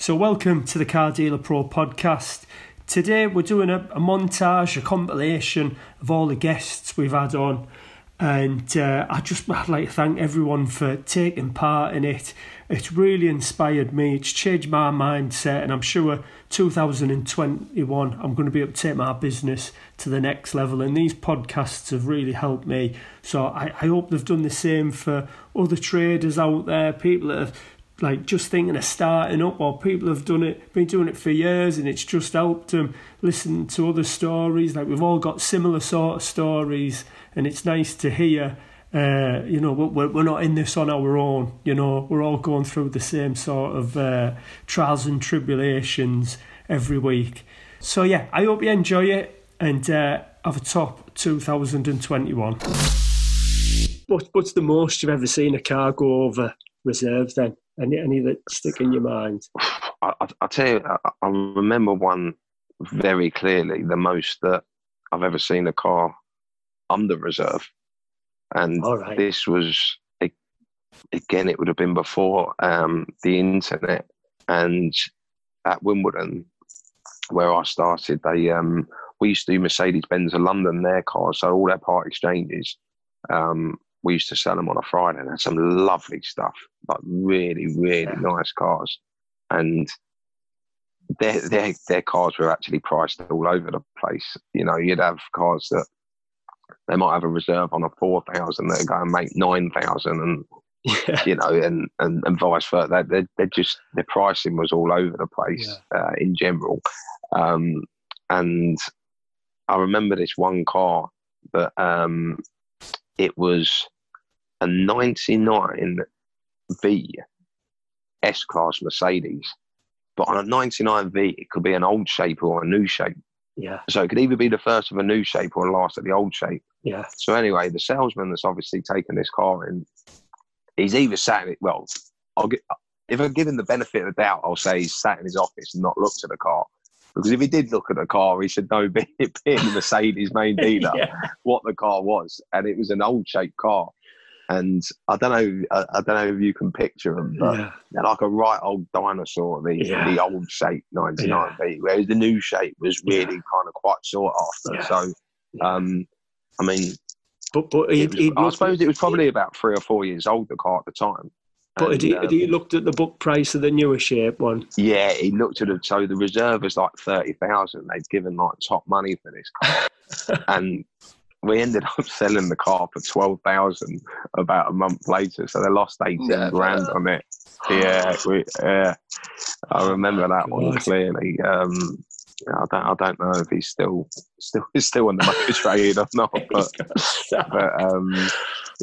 So, welcome to the Car Dealer Pro podcast. Today, we're doing a, a montage, a compilation of all the guests we've had on. And uh, I just I'd like to thank everyone for taking part in it. It's really inspired me. It's changed my mindset, and I'm sure 2021 I'm going to be able to take my business to the next level. And these podcasts have really helped me. So I, I hope they've done the same for other traders out there, people that have like just thinking of starting up or people have done it been doing it for years and it's just helped them listen to other stories. Like we've all got similar sort of stories and it's nice to hear uh, you know we're, we're not in this on our own you know. We're all going through the same sort of uh, trials and tribulations every week. So yeah i hope you enjoy it and uh, have a top 2021 what, what's the most you've ever seen a car go over reserve then any any that stick in your mind? I, I, tell you, I, I, remember one very clearly. The most that I've ever seen a car under reserve, and right. this was again. It would have been before um, the internet, and at Wimbledon, where I started, they um, we used to do Mercedes Benz of London their cars, so all their part exchanges. Um, we used to sell them on a Friday and had some lovely stuff, like really, really yeah. nice cars. And their, their, their cars were actually priced all over the place. You know, you'd have cars that they might have a reserve on a 4,000 that go and make 9,000 and, yeah. you know, and, and, and vice versa. They, they, just, their pricing was all over the place yeah. uh, in general. Um, and I remember this one car that um, it was a 99 V S Class Mercedes. But on a 99 V, it could be an old shape or a new shape. Yeah. So it could either be the first of a new shape or the last of the old shape. Yeah. So anyway, the salesman that's obviously taken this car in, he's either sat in it. Well, I'll get if I'm given the benefit of the doubt, I'll say he's sat in his office and not looked at the car. Because if he did look at the car, he should know, being, being Mercedes main dealer, yeah. what the car was, and it was an old shaped car. And I don't know, I, I, don't know if you can picture them, but yeah. they're like a right old dinosaur, the yeah. the old shape 99 V, whereas the new shape was really kind of quite sought after. So, um, I mean, but but he, was, I suppose it was probably about three or four years old the car at the time. But and, had, he, um, had he looked at the book price of the newer shape one? Yeah, he looked at it. So the reserve was like thirty thousand. They'd given like top money for this car, and we ended up selling the car for twelve thousand about a month later. So they lost eighteen yeah. grand on it. Yeah, we, yeah, I remember that one clearly. Um, I don't, I don't know if he's still still still in the market trade or not, but, but um,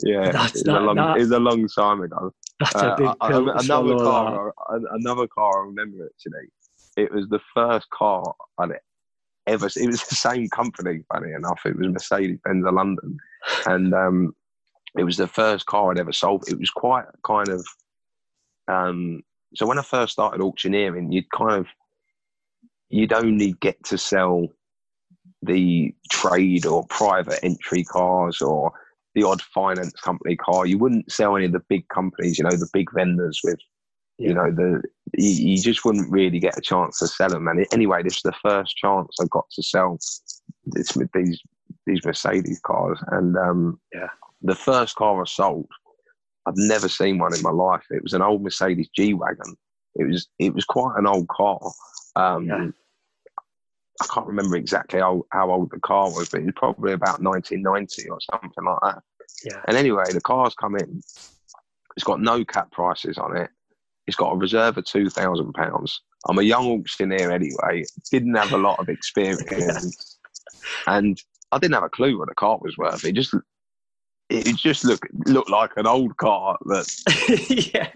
yeah, that's it's, that, a long, that, it's a long time ago. That's uh, a big I, another car. Another car. I remember it today. It was the first car I'd ever. It was the same company. Funny enough, it was Mercedes Benz of London, and um, it was the first car I'd ever sold. It was quite kind of. Um, so when I first started auctioneering, you'd kind of you'd only get to sell the trade or private entry cars or the odd finance company car. You wouldn't sell any of the big companies, you know, the big vendors with, yeah. you know, the you, you, just wouldn't really get a chance to sell them. And anyway, this is the first chance I got to sell this with these these Mercedes cars. And um, yeah, the first car I sold, I've never seen one in my life. It was an old Mercedes G wagon. It was it was quite an old car. Um, yeah. I can't remember exactly how, how old the car was, but it was probably about 1990 or something like that. Yeah. And anyway, the car's come in. It's got no cap prices on it. It's got a reserve of two thousand pounds. I'm a young auctioneer anyway. Didn't have a lot of experience, and I didn't have a clue what the car was worth. It just it just looked looked like an old car. That yeah.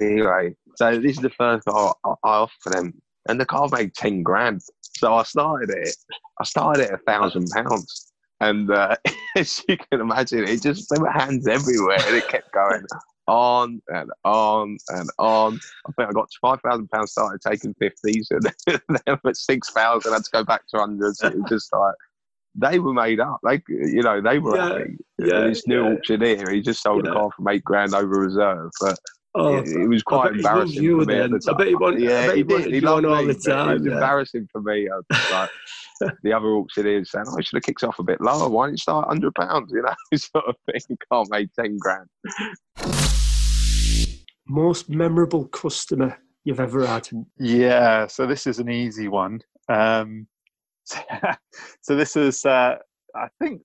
Anyway, so this is the first car I, I offered them, and the car made ten grand. So I started it. I started it a thousand pounds, and uh, as you can imagine, it just there were hands everywhere, and it kept going on and on and on. I think I got five thousand pounds started taking fifties, and then at six thousand, I had to go back to hundreds. It was just like they were made up. Like you know, they were yeah, happy. Yeah, this new yeah. auctioneer, he just sold yeah. a car for eight grand over reserve, but Oh, it, it was quite embarrassing for me then. at the time. I bet he wanted, yeah, he, did. He loved all the time. It was yeah. embarrassing for me. I was like, the other auctioneers saying, "Oh, I should have kicked off a bit lower. Why didn't you start hundred pounds?" You know, sort of thing. Can't make ten grand. Most memorable customer you've ever had? Yeah, so this is an easy one. Um, so this is, uh, I think,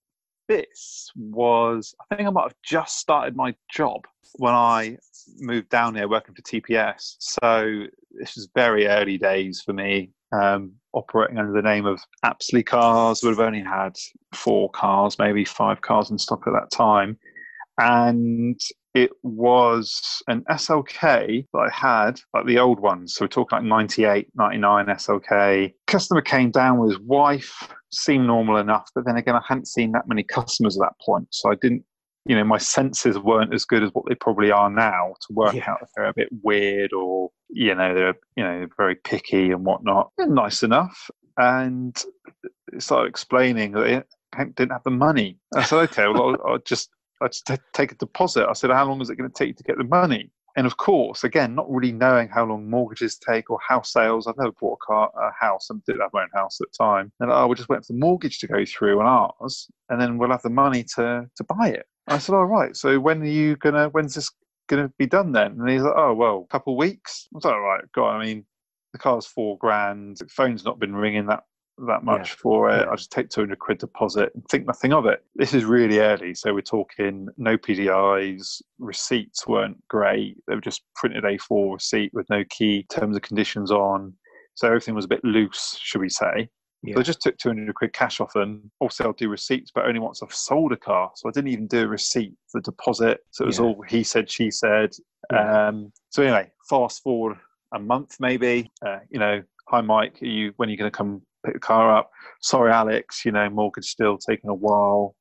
this was. I think I might have just started my job when I moved down here working for TPS. So this was very early days for me um, operating under the name of Apsley Cars. Would have only had four cars, maybe five cars in stock at that time, and it was an SLK that I had, like the old ones. So we're talking like 98, 99 SLK. Customer came down with his wife, seemed normal enough, but then again, I hadn't seen that many customers at that point. So I didn't you know my senses weren't as good as what they probably are now to work yeah. out if they're a bit weird or you know they're you know very picky and whatnot. They're nice enough, and started explaining that they didn't have the money. I said, okay, well I'll, I'll just I just t- take a deposit. I said, how long is it going to take you to get the money? And of course, again, not really knowing how long mortgages take or house sales. I've never bought a car, a house, and did have my own house at the time. And oh, we'll just wait for the mortgage to go through on ours, and then we'll have the money to to buy it. I said, all right. So when are you gonna? When's this gonna be done then? And he's like, oh well, a couple of weeks. I was like, all right, God. I mean, the car's four grand. The phone's not been ringing that that much yeah. for it. Yeah. I just take 200 quid deposit and think nothing of it. This is really early. So we're talking no PDIs, receipts weren't great. They were just printed A4 receipt with no key terms and conditions on. So everything was a bit loose, should we say. Yeah. So I just took 200 quid cash off them. Also, I'll do receipts, but only once I've sold a car. So I didn't even do a receipt for the deposit. So it was all he said, she said. Um, so anyway, fast forward a month maybe. Uh, you know, hi Mike, are you when are you going to come pick the car up? Sorry, Alex. You know, mortgage still taking a while.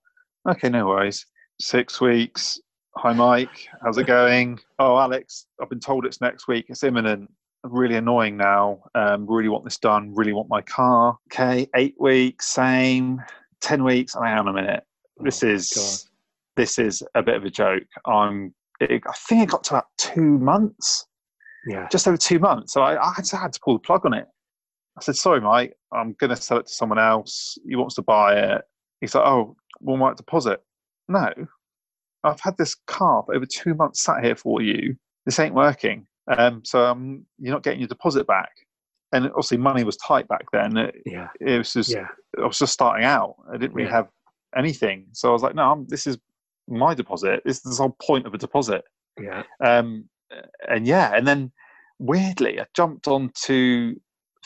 Okay, no worries. Six weeks. Hi Mike, how's it going? Oh, Alex, I've been told it's next week. It's imminent really annoying now. Um, really want this done. Really want my car. Okay, eight weeks, same. Ten weeks. Hang on a minute. This oh, is God. this is a bit of a joke. I'm. It, I think it got to about two months. Yeah, just over two months. So I, I had, to, I had to pull the plug on it. I said, "Sorry, Mike. I'm going to sell it to someone else. He wants to buy it." He's like, "Oh, well, might deposit." No, I've had this car for over two months sat here for you. This ain't working. Um, so um, you're not getting your deposit back. And obviously, money was tight back then. It, yeah. it was just, yeah. I was just starting out. I didn't really yeah. have anything. So I was like, no, I'm, this is my deposit. This is the whole point of a deposit. Yeah. Um, and yeah, and then weirdly, I jumped onto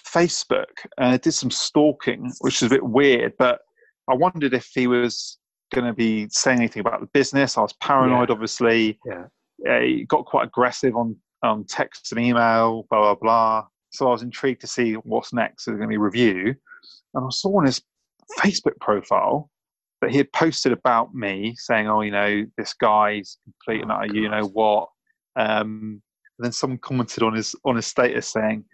Facebook and I did some stalking, which was a bit weird, but I wondered if he was going to be saying anything about the business. I was paranoid, yeah. obviously. Yeah. Uh, he got quite aggressive on um, text and email, blah, blah, blah. So I was intrigued to see what's next. So there's going to be review. And I saw on his Facebook profile that he had posted about me saying, oh, you know, this guy's complete and utter, you know what. Um, and then someone commented on his on his status saying,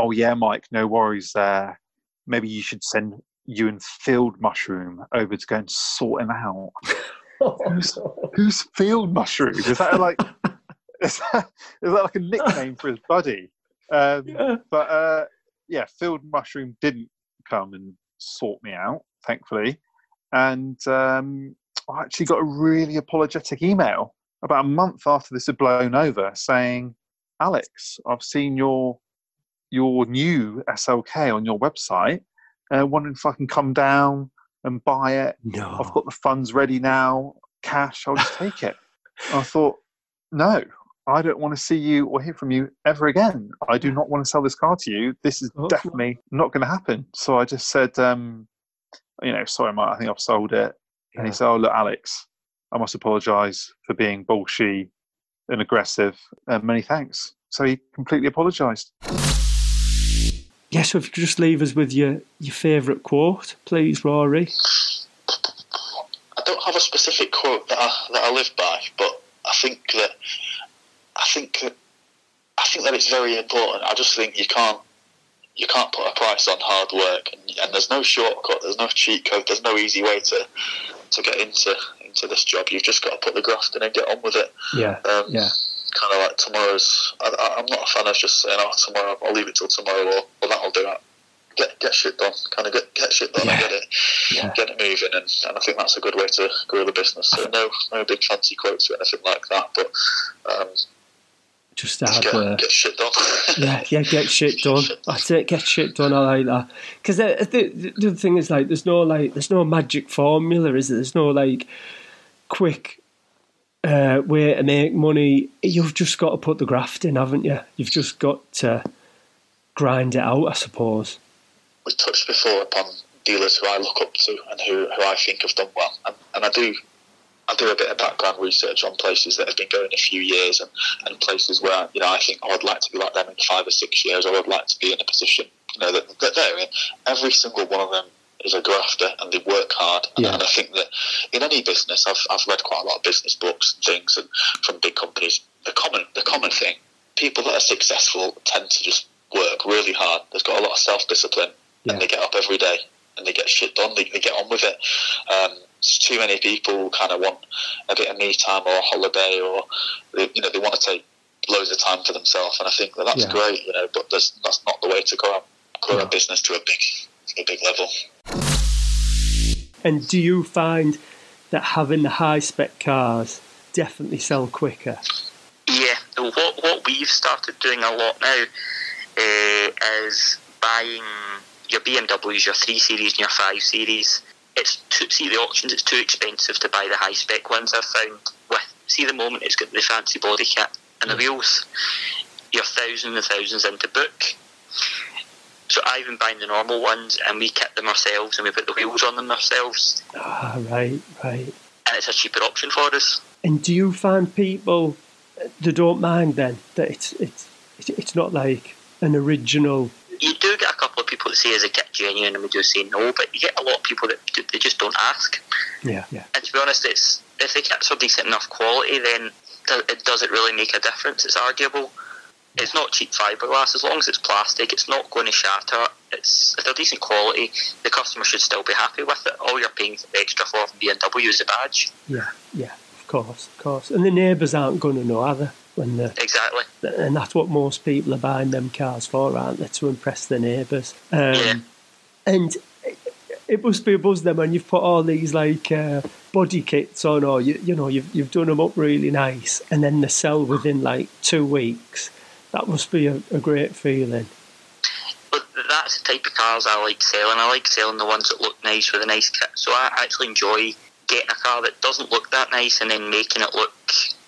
oh, yeah, Mike, no worries there. Maybe you should send you and Field Mushroom over to go and sort him out. who's, who's Field Mushroom? Is that like is that, is that like a nickname for his buddy? Um, yeah. But uh, yeah, Field Mushroom didn't come and sort me out, thankfully. And um, I actually got a really apologetic email about a month after this had blown over saying, Alex, I've seen your your new SLK on your website. Uh, wondering if I can come down and buy it. No. I've got the funds ready now, cash, I'll just take it. I thought, no, I don't want to see you or hear from you ever again. I do not want to sell this car to you. This is oh, definitely not going to happen. So I just said, um, you know, sorry, mate, I think I've sold it. Yeah. And he said, oh, look, Alex, I must apologise for being bullshit and aggressive. And many thanks. So he completely apologised. Yeah, so if you could just leave us with your, your favourite quote, please, Rory. I don't have a specific quote that I, that I live by, but I think that I think that, I think that it's very important. I just think you can't you can't put a price on hard work, and, and, there's no shortcut, there's no cheat code, there's no easy way to to get into into this job. You've just got to put the graft in and get on with it. Yeah, um, yeah. kind of like tomorrow's. I, am not a fan of just saying, "Oh, tomorrow I'll leave it till tomorrow," or "Well, that'll do it." Get get shit done, kind of get get shit done yeah. and get it yeah. get it moving, and, and I think that's a good way to grow the business. So no no big fancy quotes or anything like that, but um, just hard get, work. Get shit done. yeah, yeah, get shit done. That's it. Get shit done. I like that. Because the, the, the thing is, like, there's no like, there's no magic formula, is there? There's no like quick uh, way to make money. You've just got to put the graft in, haven't you? You've just got to grind it out, I suppose. We touched before upon dealers who I look up to and who, who I think have done well, and, and I do I do a bit of background research on places that have been going a few years and, and places where you know I think oh, I'd like to be like them in five or six years, or I'd like to be in a position you know that, that they're in. Every single one of them is a grafter and they work hard. And, yeah. and I think that in any business, I've, I've read quite a lot of business books and things and from big companies. The common the common thing, people that are successful tend to just work really hard. They've got a lot of self discipline yeah. and they get up every day and they get shit done. They, they get on with it. Um, too many people kind of want a bit of me time or a holiday, or they, you know they want to take loads of time for themselves, and I think that that's yeah. great, you know. But that's not the way to grow grow a business to a big a big level. And do you find that having the high spec cars definitely sell quicker? Yeah, what what we've started doing a lot now is buying your BMWs, your three series, and your five series it's to see the auctions. It's too expensive to buy the high spec ones. I've found with see the moment it's got the fancy body kit and the wheels. You're thousands and thousands into book. So I've been buying the normal ones, and we kit them ourselves, and we put the wheels on them ourselves. Ah, right, right. And it's a cheaper option for us. And do you find people that don't mind then that it's it's it's not like an original you do get a couple of people that say, "Is a kit genuine?" and we do say no, but you get a lot of people that they just don't ask. Yeah, yeah. And to be honest, it's if the kits are decent enough quality, then it does it really make a difference? It's arguable. It's not cheap fiberglass. As long as it's plastic, it's not going to shatter. It's if they're decent quality, the customer should still be happy with it. All you're paying extra for from BMW is a badge. Yeah, yeah, of course, of course. And the neighbours aren't going to know either when the exactly, and that's what most people are buying them cars for, aren't they? To impress their neighbours. Um, yeah. And it must be a buzz then when you've put all these like uh, body kits on, or you, you know you've you've done them up really nice, and then they sell within like two weeks. That must be a, a great feeling. But that's the type of cars I like selling. I like selling the ones that look nice with a nice kit. So I actually enjoy getting a car that doesn't look that nice and then making it look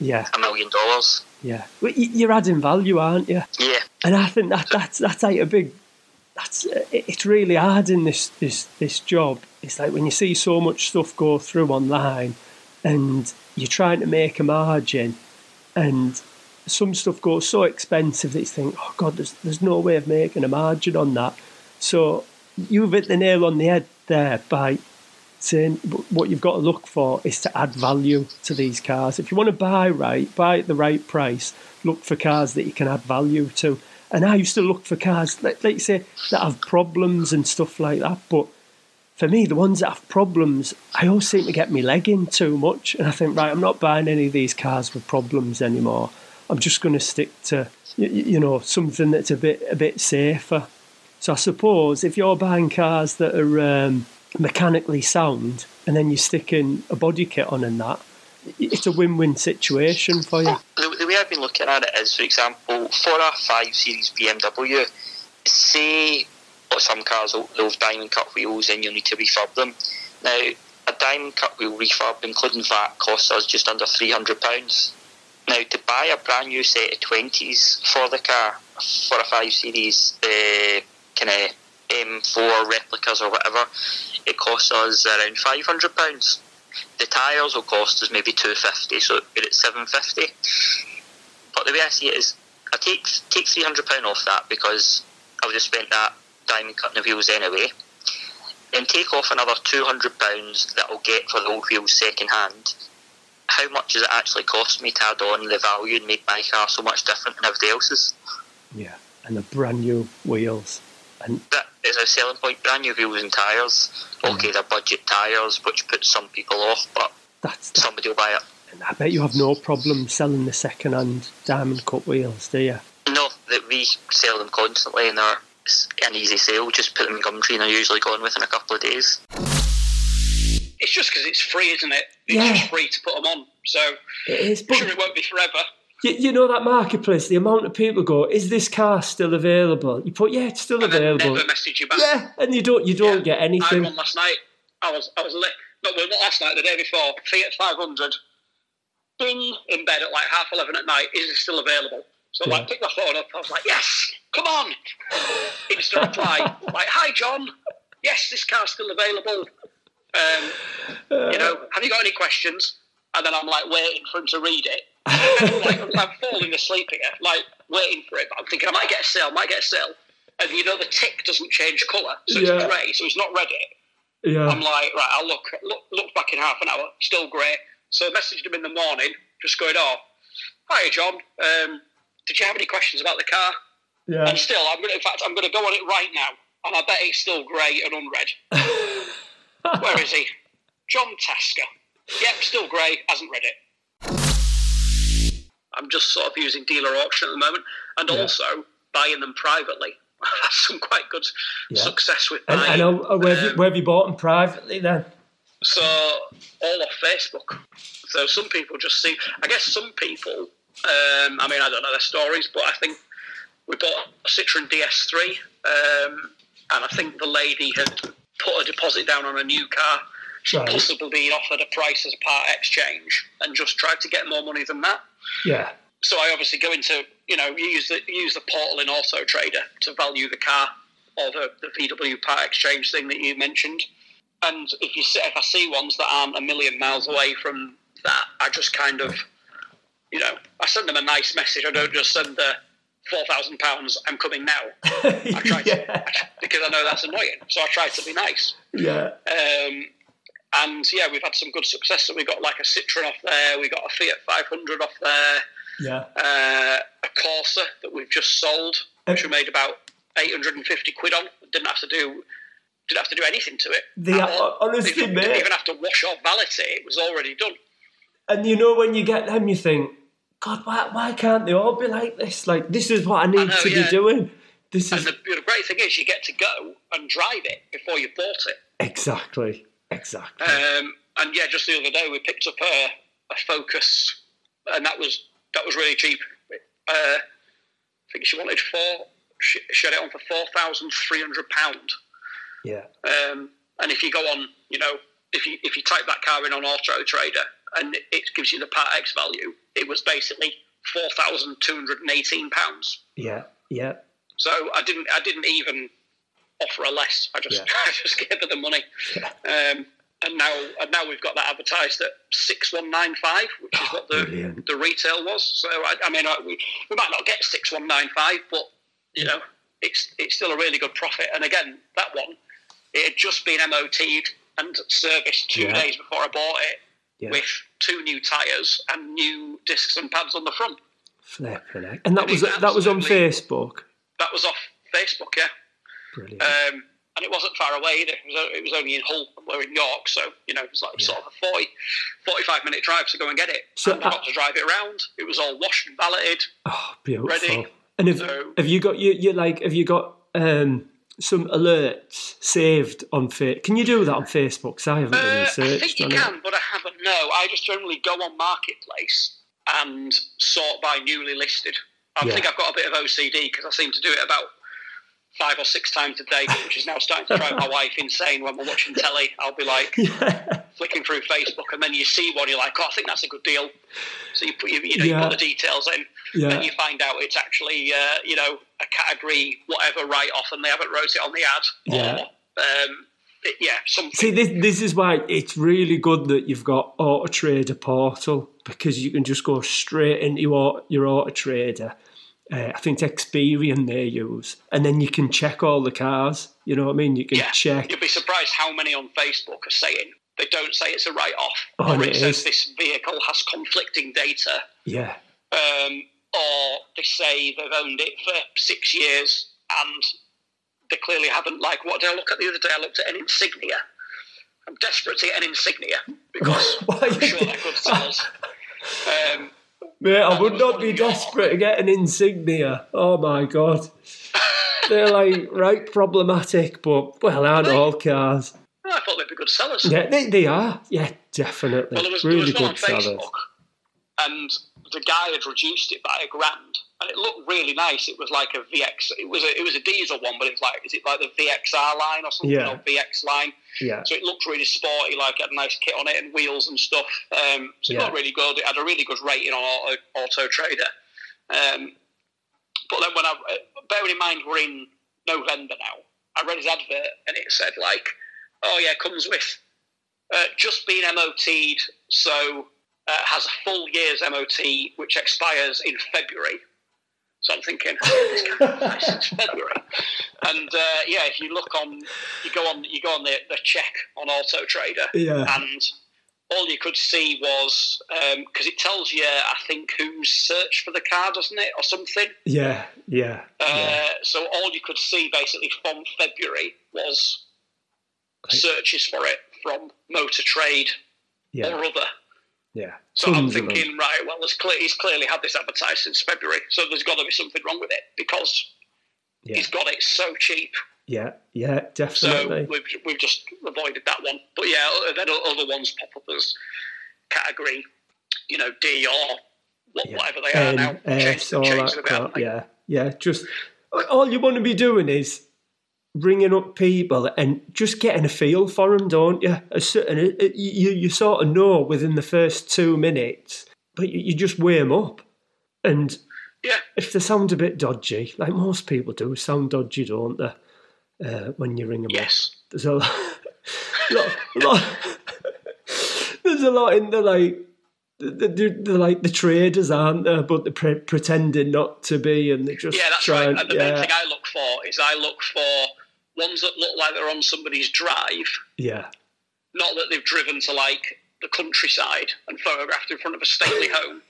yeah a million dollars. Yeah, well, you're adding value, aren't you? Yeah. And I think that that's that's like a big. That's it's really hard in this this this job. It's like when you see so much stuff go through online, and you're trying to make a margin, and some stuff goes so expensive that you think, oh God, there's there's no way of making a margin on that. So you've hit the nail on the head there by saying what you've got to look for is to add value to these cars. If you want to buy right, buy at the right price, look for cars that you can add value to. And I used to look for cars, like, like you say, that have problems and stuff like that. But for me, the ones that have problems, I always seem to get my leg in too much. And I think, right, I'm not buying any of these cars with problems anymore. I'm just going to stick to, you know, something that's a bit a bit safer. So I suppose if you're buying cars that are um, mechanically sound and then you stick in a body kit on and that, it's a win-win situation for you. The, the way I've been looking at it is, for example, for a 5 Series BMW, say what some cars, those diamond cut wheels, and you'll need to refurb them. Now, a diamond cut wheel refurb, including VAT, costs us just under £300. Now, to buy a brand new set of 20s for the car, for a 5 Series, uh, kind of M4 replicas or whatever, it costs us around five hundred pounds. The tyres will cost us maybe two fifty, so at seven fifty. But the way I see it is, I take take three hundred pound off that because I would have spent that diamond cutting the wheels anyway. Then take off another two hundred pounds that I'll get for the old wheels second hand. How much does it actually cost me to add on the value and make my car so much different than everybody else's? Yeah, and the brand new wheels. And that is a selling point. Brand new wheels and tyres. Okay, mm. they're budget tyres, which puts some people off, but that's, somebody will buy it. I bet you have no problem selling the second-hand diamond cut wheels, do you? No, that we sell them constantly, and they're an easy sale. Just put them in Gumtree, and they're usually gone within a couple of days. It's just because it's free, isn't it? It's Yeah. just free to put them on. So It is, I'm but sure it won't be forever. You, you know that marketplace. The amount of people go, "Is this car still available?" You put, "Yeah, it's still And available." never message you back. Yeah, and you don't you don't Yeah. get I anything. one last night. I was I was lit. No, well, not last night. The day before. Fiat 500. Bing in bed at like half eleven at night. Is it still available? So Yeah. like, pick my phone up. I was like, yes, come on. Instant reply. like, hi John. Yes, this car's still available. Um, you know, have you got any questions? And then I'm like waiting for him to read it. Like I'm falling asleep here, like waiting for it. But I'm thinking I might get a sale, might get a sale. And you know the tick doesn't change colour, so Yeah. it's grey, so it's not read it. yeah, I'm like, right, I'll look, look look back in half an hour, still grey. So I messaged him in the morning, just going, oh, hi John, um, did you have any questions about the car? yeah. And still, I'm gonna, in fact, I'm going to go on it right now, and I bet it's still grey and unread. Where is he? John Tasker. Yep, still grey, hasn't read it. I'm just sort of using dealer auction at the moment, and Yeah. also buying them privately. I've had some quite good Yeah. success with And, buying. and uh, where, have you, um, where have you bought them privately then? So all off Facebook. So some people just see. I guess some people. Um, I mean, I don't know their stories, but I think we bought a Citroen DS3, um, and I think the lady had put a deposit down on a new car. She'd Right. possibly been offered a price as part exchange, and just tried to get more money than that. Yeah, So I obviously go into, you know, use the use the portal in Auto Trader to value the car or the, the VW part exchange thing that you mentioned. And if you see, if I see ones that aren't a million miles away from that, I just kind of, you know, I send them a nice message. I don't just send the four thousand pounds. I'm coming now. I try yeah, to because I know that's annoying. So I try to be nice. yeah, Um, and yeah, we've had some good success. So we got like a Citroen off there. We got a Fiat 500 off there yeah. uh, a Corsa that we've just sold, which we made about 850 quid on. Didn't have to do didn't have to do anything to it. The- honestly, didn't, mate. didn't even have to wash or valet it. It was already done. And you know when you get them, you think, God, why, why can't they all be like this? Like this is what I need know, to be doing. This And is the great thing is, you get to go and drive it before you bought it. exactly, exactly. Um, and yeah, just the other day we picked up a, a Focus, and that was that was really cheap. Uh, I think she wanted four. She, she had it on for four thousand three hundred pound. yeah, Um, and if you go on, you know, if you if you type that car in on Auto Trader and it gives you the Part X value, it was basically four thousand two hundred and eighteen pounds. yeah, yeah. So I didn't I didn't even offer a less. I just Yeah. I just gave her the money. Um, and now and now we've got that advertised at six one nine five, which is what the Brilliant. the retail was. So I, I mean, I, we, we might not get six one nine five, but you know, it's it's still a really good profit. And again, that one, it had just been MOT'd and serviced two Yeah. days before I bought it, Yeah. with two new tyres and new discs and pads on the front. Flipping heck. And that It was that was on Facebook. That was off Facebook, yeah. Brilliant. Um, and it wasn't far away either. It was, it was only in Hull, we're in York, so you know it was like Yeah. sort of a 40, 45 minute drive to go and get it. So, and I got to drive it around. It was all washed and valeted. oh, beautiful. ready. And have, So- have you got you, you like have you got um, some alerts saved on Fa Can you do that on Facebook? 'Cause I haven't really Uh, I think you can, it. but I haven't. No, I just generally go on Marketplace and sort by newly listed. I Yeah. think I've got a bit of OCD because I seem to do it about five or six times a day, which is now starting to drive my wife insane when we're watching telly. I'll be like Yeah, flicking through Facebook, and then you see one, you're like, "Oh, I think that's a good deal." So you put you, you know you put the details in, yeah. and you find out it's actually uh, you know a category whatever write off, and they haven't wrote it on the ad. Yeah. Or, um, it- yeah, something. See, this this is why it's really good that you've got Auto Trader Portal because you can just go straight into your, your Auto Trader. Uh, I think it's Experian they use, and then you can check all the cars. You know what I mean? You can Yeah, check. You'll be surprised how many on Facebook are saying they don't say it's a write off, Oh, or it it says is. this vehicle has conflicting data, Yeah, um, or they say they've owned it for six years and they clearly haven't. Like, what did I look at the other day? I looked at an insignia. I'm desperate to get an insignia because I'm sure they're good sellers. Um, Mate, I would not be desperate to get an insignia. Oh my god. They're like right problematic, but well, aren't all cars. I thought they'd be good sellers. Yeah, they, they are. Yeah, definitely. Well, there was, really there was one good on sellers. Facebook, and the guy had reduced it by a grand, and it looked really nice. It was like a VX. It was a, it was a diesel one, but it's like is it like the VXR line or something Yeah. or VX line? Yeah, So it looked really sporty, like it had a nice kit on it and wheels and stuff. Um, so it Yeah. looked really good. It had a really good rating on Auto, Auto Trader. Um, but then when I, bearing in mind we're in November now, I read his advert and it said like, oh yeah, comes with uh, just being MOT'd, so uh, has a full year's MOT which expires in February. So I'm thinking, this can't be nice, it's February. And uh, yeah, if you look on, you go on, you go on the, the check on Auto Trader, yeah, and all you could see was because it tells you, I think, who's searched for the car, doesn't it, or something. yeah, yeah, Uh, yeah. So all you could see basically from February was searches for it from Motor Trade yeah, or other. Yeah. So I'm Tons of them. thinking, right, well, there's cle he's clearly had this advertised since February, so there's got to be something wrong with it because Yeah, he's got it so cheap. yeah, yeah, definitely. So we've, we've just avoided that one. But yeah, then other ones pop up as category, you know, D or what, Yeah. whatever they are N, now. S, all that a bit, haven't crap. Yeah, yeah. Just all you want to be doing is ringing up people and just getting a feel for them, don't you? It- it- you you sort of know within the first two minutes, but you, you just weigh them up, and Yeah. if they sound a bit dodgy, like most people do, sound dodgy, don't they? Uh, when you ring them up. Yes. There's a lot, lot, lot there's a lot in the like they're, they're like the traders, aren't there? But they're pre- pretending not to be, and they're just Yeah, that's trying. right. And the yeah, main thing I look for is I look for ones that look like they're on somebody's drive, yeah, not that they've driven to like the countryside and photographed in front of a stately home.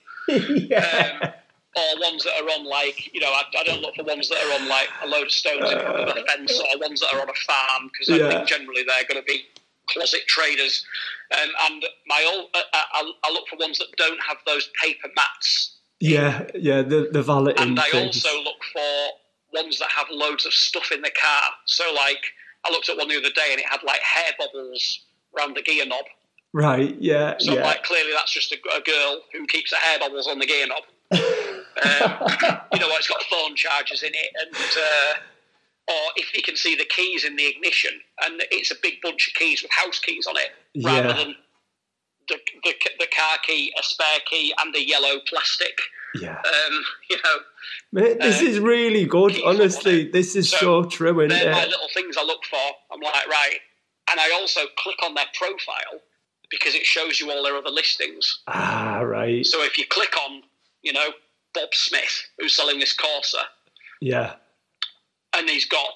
yeah, um, or ones that are on like you know I, I don't look for ones that are on like a load of stones in front of a fence or ones that are on a farm because I Yeah. think generally they're going to be closet traders um, and my old uh, I, I look for ones that don't have those paper mats yeah, yeah. The the valeting and I things. also look for ones that have loads of stuff in the car. So like I looked at one the other day and it had like hair bubbles around the gear knob. Right, yeah, so yeah, like clearly that's just a, a girl who keeps her hair bubbles on the gear knob. Um, you know, it's got phone chargers in it, and uh, or if you can see the keys in the ignition, and it's a big bunch of keys with house keys on it, rather Yeah. than the, the the car key, a spare key, and a yellow plastic. yeah. Um, you know, Mate, this uh, is really good. Honestly, this is so, So, true, isn't they're my it? little things I look for. I'm like, right, and I also click on their profile because it shows you all their other listings. Ah, right. So if you click on, you know, Bob Smith, who's selling this Corsa, Yeah, and he's got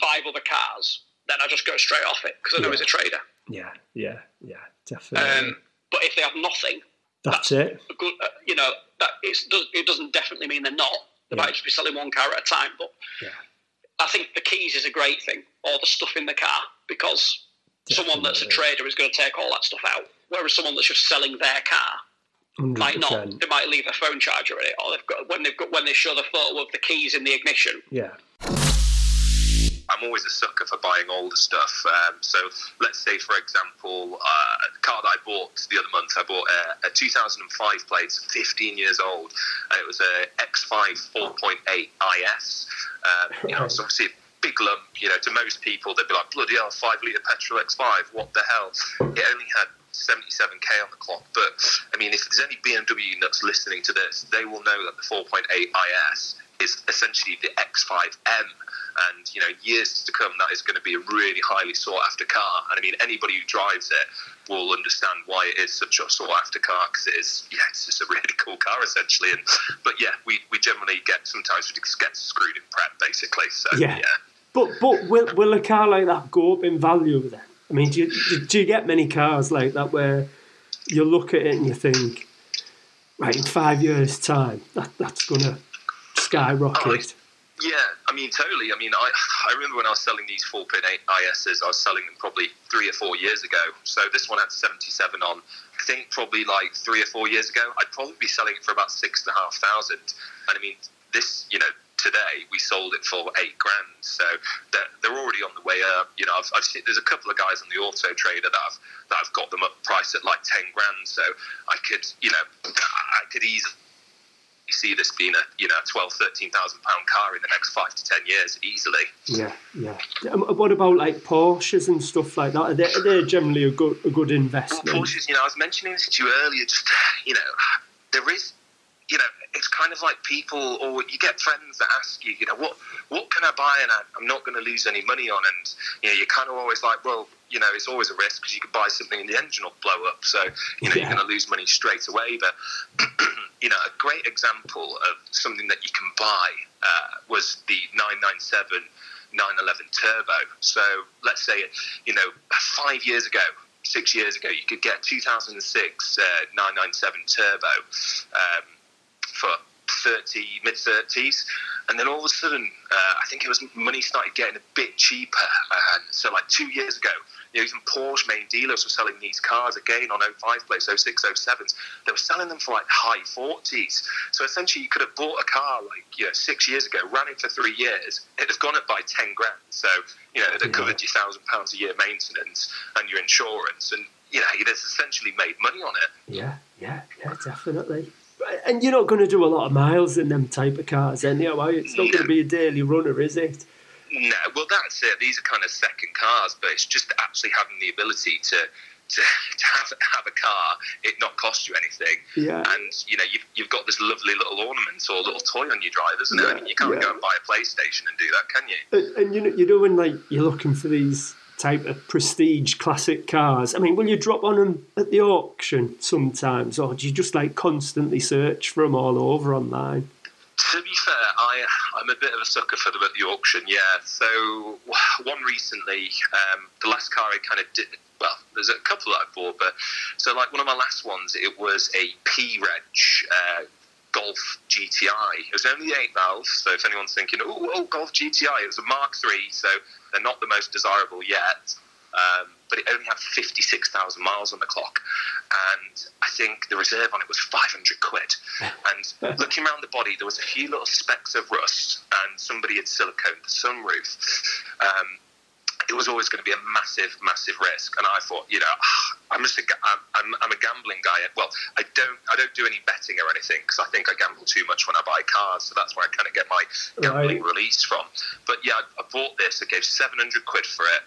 five other cars, then I just go straight off it because I know Yeah. he's a trader. yeah, yeah, yeah. Definitely. Um, but if they have nothing, That's it. a good, uh, you know, that it doesn't definitely mean they're not. They Yeah. might just be selling one car at a time. But Yeah. I think the keys is a great thing, or the stuff in the car, because someone that's a trader is going to take all that stuff out, whereas someone that's just selling their car might not. They might leave a phone charger in it, or they've got when they've got when they show the photo of the keys in the ignition. Yeah, I'm always a sucker for buying older stuff. Um, so let's say, for example, uh, a car that I bought the other month, I bought a, a 2005 plate, it's 15 years old, and it was a X5 4.8 IS. Um, you know, it's obviously a big lump. You know, to most people, they'd be like, bloody hell, five litre petrol X5, what the hell? It only had 77k on the clock. But I mean, if there's any BMW nuts listening to this, they will know that the 4.8 IS is essentially the X5M. And you know, years to come, that is going to be a really highly sought after car. And I mean, anybody who drives it will understand why it is such a sought after car because it is, yeah, it's just a really cool car essentially. And but yeah, we, we generally get sometimes we just get screwed in prep basically. So Yeah. yeah. but but will will a car like that go up in value then? I mean, do you do- you get many cars like that where you look at it and you think, right, in five years' time, that that's gonna. Yeah, I mean, totally. I mean, I, I remember when I was selling these 4 pin 8 ISs, I was selling them probably three or four years ago. So this one had 77 on. I think probably like three or four years ago, I'd probably be selling it for about six and a half thousand. And I mean, this, you know, today we sold it for eight grand. So they're, they're already on the way up. You know, I've, I've seen, there's a couple of guys on the auto trader that I've, that I've got them up priced at like 10 grand. So I could, you know, I could easily see this being a you know 12 13,000 pound car in the next 5 to 10 years easily. Yeah yeah. Um, what about like Porsches and stuff like that? Are they, are they generally a good a good investment? Well, Porsches you know I was mentioning this to you earlier just you know there is you know it's kind of like people or you get friends that ask you you know what what can I buy and I'm not going to lose any money on and you know you're kind of always like well you know, it's always a risk because you could buy something and the engine will blow up. So, you know, yeah. you're going to lose money straight away. But, you know, a great example of something that you can buy uh, was the 997 911 Turbo. So, let's say, you know, five years ago, six years ago, you could get 2006 uh, 997 Turbo um, for 30, mid 30s. And then all of a sudden, uh, I think it was money started getting a bit cheaper. And so, like two years ago, you know, even Porsche main dealers were selling these cars again on 05 plates, 06, 07s. They were selling them for like high 40s. So essentially, you could have bought a car like you know six years ago, ran it for three years, it'd have gone up by 10 grand. So you know, have covered your thousand pounds a year maintenance and your insurance, and you know, you'd essentially made money on it. Yeah, yeah, yeah, definitely. And you're not going to do a lot of miles in them type of cars, anyway. It's not going to be a daily runner, is it? No, well, that's it. These are kind of second cars, but it's just actually having the ability to to, to have, have a car, it not cost you anything. Yeah. And, you know, you've, you've got this lovely little ornament or little toy on your drive, isn't it? Yeah, I mean, you can't yeah. go and buy a PlayStation and do that, can you? And, and you know, you know, when like you're looking for these type of prestige classic cars, I mean, will you drop on them at the auction sometimes, or do you just like constantly search for them all over online? To be fair, I I'm a bit of a sucker for them at the auction. Yeah. So one recently, um, the last car I kind of did. Well, there's a couple that I bought, but so like one of my last ones, it was a P Reg uh, Golf GTI. It was only eight valves, so if anyone's thinking, oh, oh, Golf GTI, it was a Mark III, so they're not the most desirable yet. Um, but it only had 56,000 miles on the clock. And I think the reserve on it was 500 quid. And looking around the body, there was a few little specks of rust, and somebody had siliconed the sunroof. Um, it was always going to be a massive, massive risk. And I thought, you know, I'm just a, I'm, I'm a gambling guy. Well, I don't I don't do any betting or anything because I think I gamble too much when I buy cars. So that's where I kind of get my gambling right. release from. But yeah, I, I bought this. I gave 700 quid for it.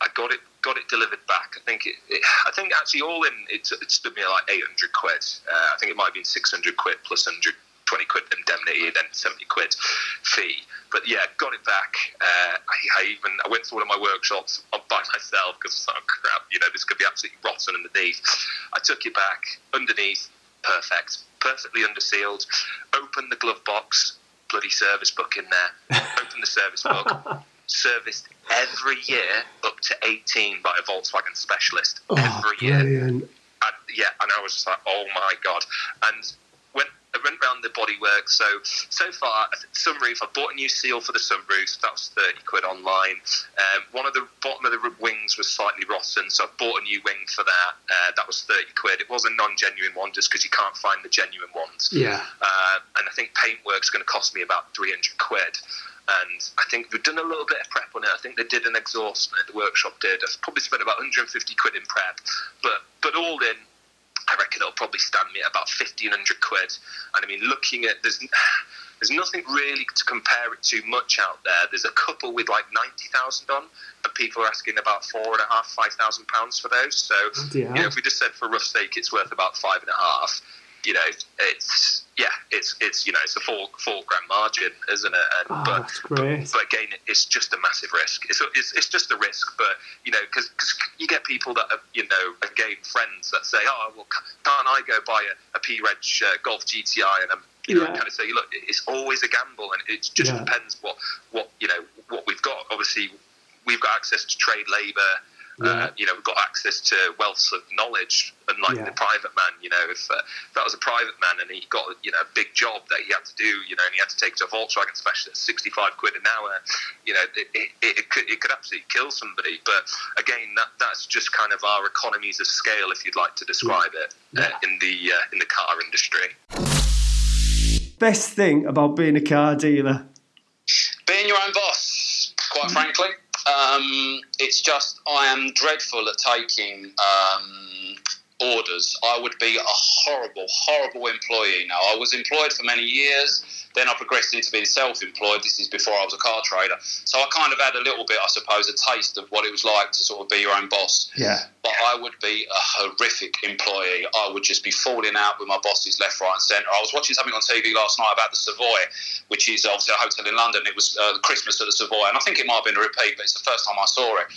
I got it got it delivered back. I think it, it I think actually all in it, it stood me like 800 quid. Uh, I think it might have been 600 quid plus 100 20 quid indemnity and then 70 quid fee. But yeah, got it back. Uh, I, I, even I went to one of my workshops by myself because I thought, oh, crap, you know, this could be absolutely rotten underneath. I took it back underneath, perfect, perfectly undersealed. Opened the glove box, bloody service book in there. Opened the service book. serviced every year up to 18 by a Volkswagen specialist. Oh, every year. And, yeah, and I was just like, oh my god. And I went around the bodywork. So so far, sunroof. I bought a new seal for the sunroof. That was thirty quid online. Um, one of the bottom of the wings was slightly rotten, so I bought a new wing for that. Uh, that was thirty quid. It was a non-genuine one, just because you can't find the genuine ones. Yeah. Uh, and I think paintwork's going to cost me about three hundred quid. And I think we've done a little bit of prep on it. I think they did an exhaust, the workshop did. I've probably spent about 150 quid in prep, but but all in, I reckon it'll probably stand me at about fifteen hundred quid. And I mean, looking at there's there's nothing really to compare it to much out there. There's a couple with like ninety thousand on, and people are asking about four and a half, five thousand pounds for those. So yeah. you know, if we just said for rough sake, it's worth about five and a half. You know, it's yeah, it's it's you know it's a four four grand margin, isn't it? And, oh, but. But, but, again, it's just a massive risk. It's it's, it's just a risk, but you know, because you get people that are you know again friends that say, oh well, can't I go buy a, a P Reg uh, Golf GTI and I'm you know, yeah. kind of say, look, it's always a gamble, and it just yeah. depends what what you know what we've got. Obviously, we've got access to trade labour. Yeah. Uh, you know, we've got access to wealth of knowledge, unlike yeah. the private man. You know, if, uh, if, that was a private man and he got you know a big job that he had to do, you know, and he had to take to a Volkswagen specialist, sixty-five quid an hour, you know, it, it, it, could it could absolutely kill somebody. But again, that that's just kind of our economies of scale, if you'd like to describe it, uh, in the uh, in the car industry. Best thing about being a car dealer? Being your own boss, quite frankly. Um, it's just I am dreadful at taking um, orders. I would be a horrible, horrible employee now. I was employed for many years. Then I progressed into being self-employed. This is before I was a car trader, so I kind of had a little bit, I suppose, a taste of what it was like to sort of be your own boss. Yeah. But I would be a horrific employee. I would just be falling out with my bosses left, right, and centre. I was watching something on TV last night about the Savoy, which is obviously a hotel in London. It was uh, Christmas at the Savoy, and I think it might have been a repeat, but it's the first time I saw it.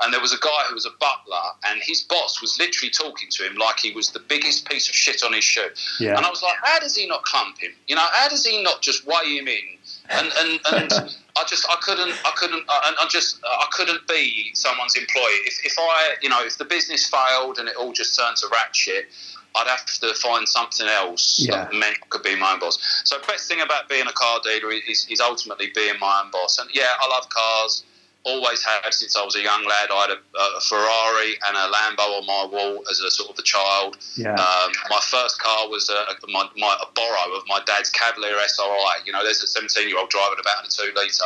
And there was a guy who was a butler, and his boss was literally talking to him like he was the biggest piece of shit on his shoe. Yeah. And I was like, how does he not clump him? You know, how does he not just weigh him in? And and, and I just I couldn't I couldn't I, I just I couldn't be someone's employee. If if I you know if the business failed and it all just turned to rat shit. I'd have to find something else yeah. that meant I could be my own boss. So, best thing about being a car dealer is, is ultimately being my own boss. And yeah, I love cars always had since I was a young lad. I had a, a, Ferrari and a Lambo on my wall as a sort of a child. Yeah. Um, my first car was a, my, my, a borrow of my dad's Cavalier SRI. You know, there's a 17 year old driving about in a two litre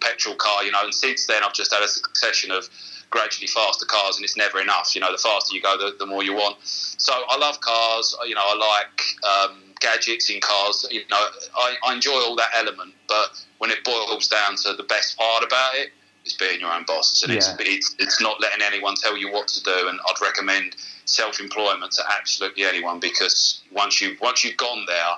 petrol car. You know, and since then I've just had a succession of gradually faster cars, and it's never enough. You know, the faster you go, the, the more you want. So I love cars. You know, I like. Um, gadgets in cars you know I, I enjoy all that element but when it boils down to the best part about it is being your own boss, and yeah. it's, it's it's not letting anyone tell you what to do. And I'd recommend self-employment to absolutely anyone because once you once you've gone there,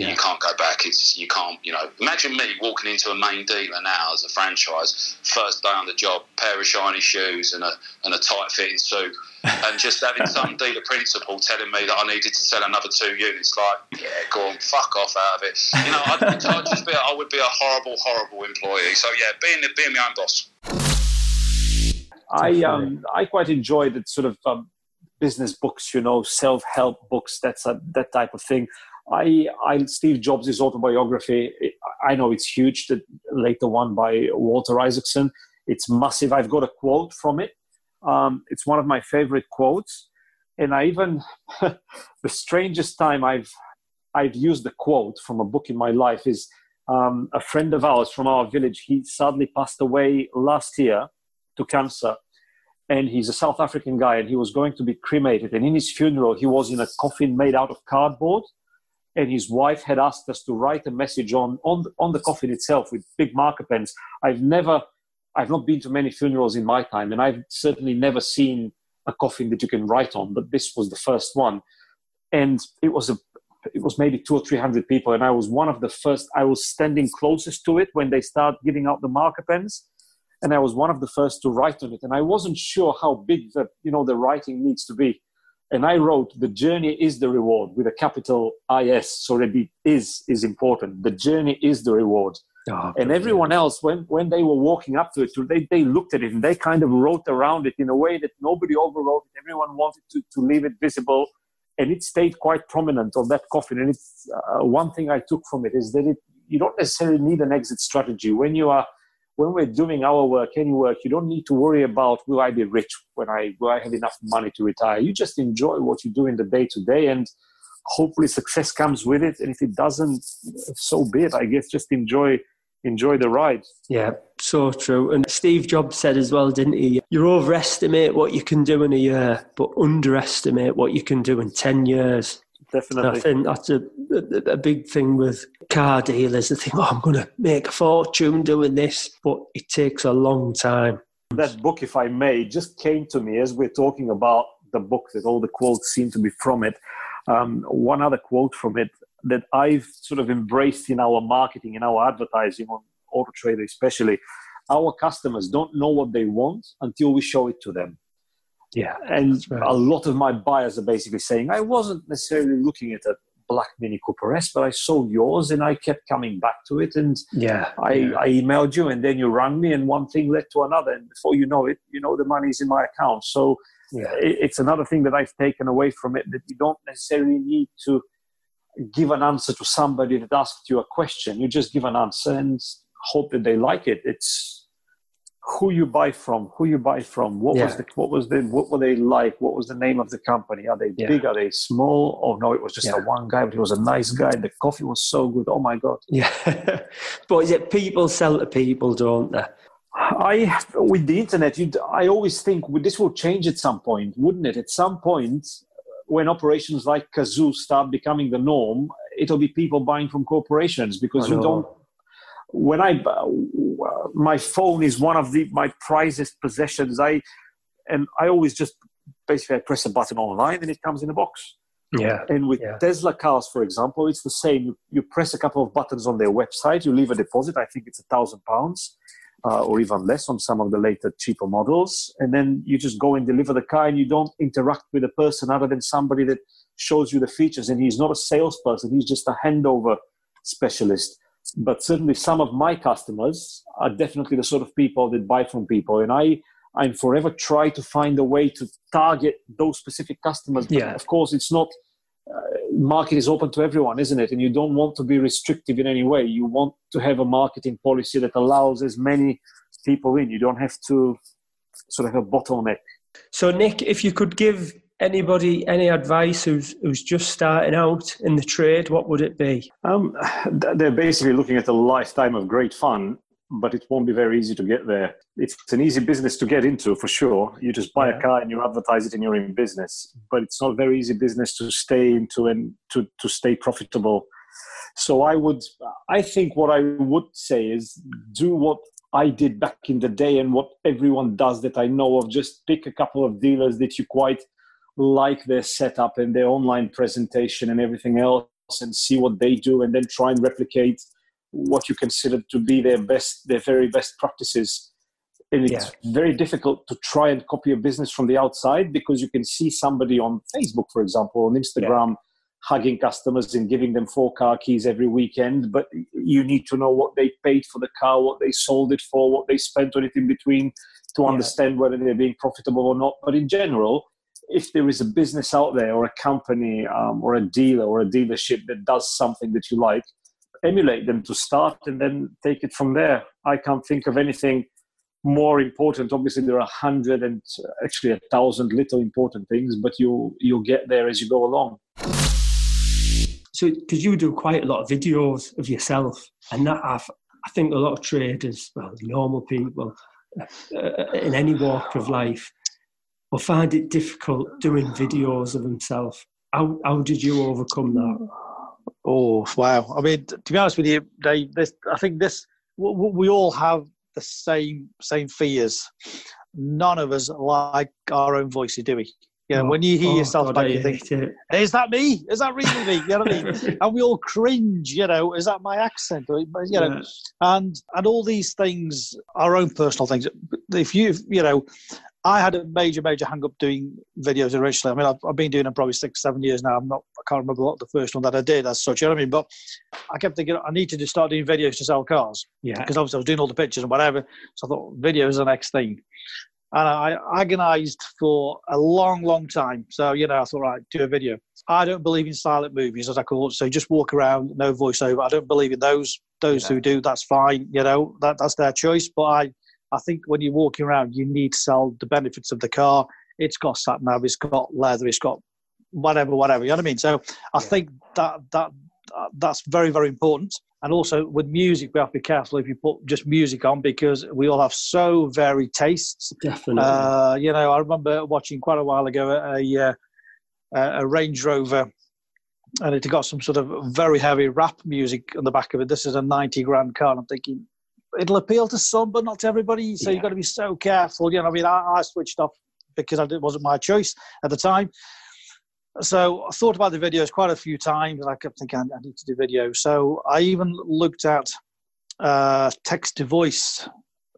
yeah. you can't go back. It's you can't you know. Imagine me walking into a main dealer now as a franchise, first day on the job, pair of shiny shoes and a and a tight fitting suit and just having some dealer principal telling me that I needed to sell another two units, like, yeah, go on, fuck off out of it. You know, I'd, I'd just be, I would be a horrible, horrible employee. So yeah, being being my own boss. I um I quite enjoy the sort of um, business books, you know, self help books. That's a, that type of thing. I, I Steve Jobs' autobiography. I know it's huge. The later one by Walter Isaacson. It's massive. I've got a quote from it um, it's one of my favorite quotes, and I even the strangest time I've I've used the quote from a book in my life is um, a friend of ours from our village. He sadly passed away last year to cancer, and he's a South African guy, and he was going to be cremated. And in his funeral, he was in a coffin made out of cardboard, and his wife had asked us to write a message on on on the coffin itself with big marker pens. I've never I've not been to many funerals in my time, and I've certainly never seen a coffin that you can write on, but this was the first one. And it was a it was maybe two or three hundred people, and I was one of the first. I was standing closest to it when they start giving out the marker pens, and I was one of the first to write on it. And I wasn't sure how big the you know the writing needs to be, and I wrote, "The journey is the reward" with a capital I S, so the is is important. The journey is the reward. Oh, and everyone else, when, when they were walking up to it, they, they looked at it and they kind of wrote around it in a way that nobody overwrote it. Everyone wanted to, to leave it visible. And it stayed quite prominent on that coffin. And it's uh, one thing I took from it is that it, you don't necessarily need an exit strategy. When you are, when we're doing our work, any work, you don't need to worry about will I be rich when I will I have enough money to retire. You just enjoy what you do in the day to day, and hopefully success comes with it. And if it doesn't, so be it. I guess just enjoy enjoy the ride. Yeah, so true. And Steve Jobs said as well, didn't he? You overestimate what you can do in a year, but underestimate what you can do in 10 years. Definitely. And I think that's a, a, a, big thing with car dealers. They think, oh, I'm going to make a fortune doing this, but it takes a long time. That book, if I may, just came to me as we're talking about the book, that all the quotes seem to be from it. Um, one other quote from it that I've sort of embraced in our marketing, in our advertising on Auto Trader especially. Our customers don't know what they want until we show it to them. Yeah. And right. a lot of my buyers are basically saying, I wasn't necessarily looking at a black Mini Cooper S, but I sold yours and I kept coming back to it. And yeah, I, yeah. I emailed you and then you rang me and one thing led to another. And before you know it, you know, the money's in my account. So yeah. it's another thing that I've taken away from it that you don't necessarily need to give an answer to somebody that asked you a question. You just give an answer and hope that they like it. It's, who you buy from, who you buy from, what yeah. was the what was the what were they like, what was the name of the company? Are they yeah. big? Are they small? Oh no, it was just yeah. a one guy, but he was a nice guy. The coffee was so good. Oh my god! Yeah, but is it people sell to people, don't they? I with the internet, you'd I always think this will change at some point, wouldn't it? At some point, when operations like Cazoo start becoming the norm, it'll be people buying from corporations because you don't when I my phone is one of the my prizest possessions. I and I always just basically I press a button online and it comes in a box. Yeah. And with yeah. Tesla cars, for example, it's the same. You, you, press a couple of buttons on their website, you leave a deposit. I think it's a thousand pounds. Uh, or even less on some of the later cheaper models. And then you just go and deliver the car and you don't interact with a person other than somebody that shows you the features. And he's not a salesperson, he's just a handover specialist but certainly some of my customers are definitely the sort of people that buy from people. And i i'm forever try to find a way to target those specific customers but yeah. of course it's not uh, market is open to everyone isn't it? And you don't want to be restrictive in any way. You want to have a marketing policy that allows as many people in. You don't have to sort of have a bottleneck. So nick if you could give anybody any advice who's who's just starting out in the trade what would it be um, they're basically looking at a lifetime of great fun but it won't be very easy to get there it's an easy business to get into for sure you just buy yeah. a car and you advertise it and you're in business but it's not a very easy business to stay into and to, to stay profitable so i would i think what i would say is do what I did back in the day and what everyone does that I know of. Just pick a couple of dealers that you quite like their setup and their online presentation and everything else and see what they do and then try and replicate what you consider to be their best their very best practices and it's yeah. very difficult to try and copy a business from the outside because you can see somebody on facebook for example on instagram yeah. hugging customers and giving them four car keys every weekend but you need to know what they paid for the car what they sold it for what they spent on it in between to understand yeah. whether they're being profitable or not but in general if there is a business out there or a company um, or a dealer or a dealership that does something that you like, emulate them to start and then take it from there. I can't think of anything more important. Obviously, there are a hundred and actually a thousand little important things, but you'll you'll get there as you go along. So, because you do quite a lot of videos of yourself, and that I've, I think a lot of traders, well, normal people uh, in any walk of life, or find it difficult doing videos of himself. How, how did you overcome that? Oh wow! I mean, to be honest with you, Dave, this I think this we all have the same same fears. None of us like our own voices, do we? You know, oh, when you hear oh, yourself God, back, you think, it. "Is that me? Is that really me?" You know what I mean? and we all cringe. You know, is that my accent? You know, yeah. and and all these things, our own personal things. If you, you know, I had a major, major hang up doing videos originally. I mean, I've, I've, been doing them probably six, seven years now. I'm not, I can't remember what the first one that I did as such, you know what I mean? But I kept thinking I need to just start doing videos to sell cars. Yeah. Because obviously I was doing all the pictures and whatever. So I thought video is the next thing. And I agonized for a long, long time. So, you know, I thought, right, do a video. I don't believe in silent movies, as I call it. So just walk around, no voiceover. I don't believe in those. Those yeah. who do, that's fine. You know, that, that's their choice. But I, I think when you're walking around, you need to sell the benefits of the car. It's got sat nav, it's got leather, it's got whatever, whatever. You know what I mean? So I yeah. think that that that's very, very important. And also with music, we have to be careful if you put just music on because we all have so varied tastes. Definitely. Uh, you know, I remember watching quite a while ago a, a, a Range Rover and it got some sort of very heavy rap music on the back of it. This is a 90 grand car. And I'm thinking, it'll appeal to some, but not to everybody. So yeah. you've got to be so careful. You know, I mean, I, I switched off because it wasn't my choice at the time. So I thought about the videos quite a few times, and I kept thinking I need to do video. So I even looked at uh, text to voice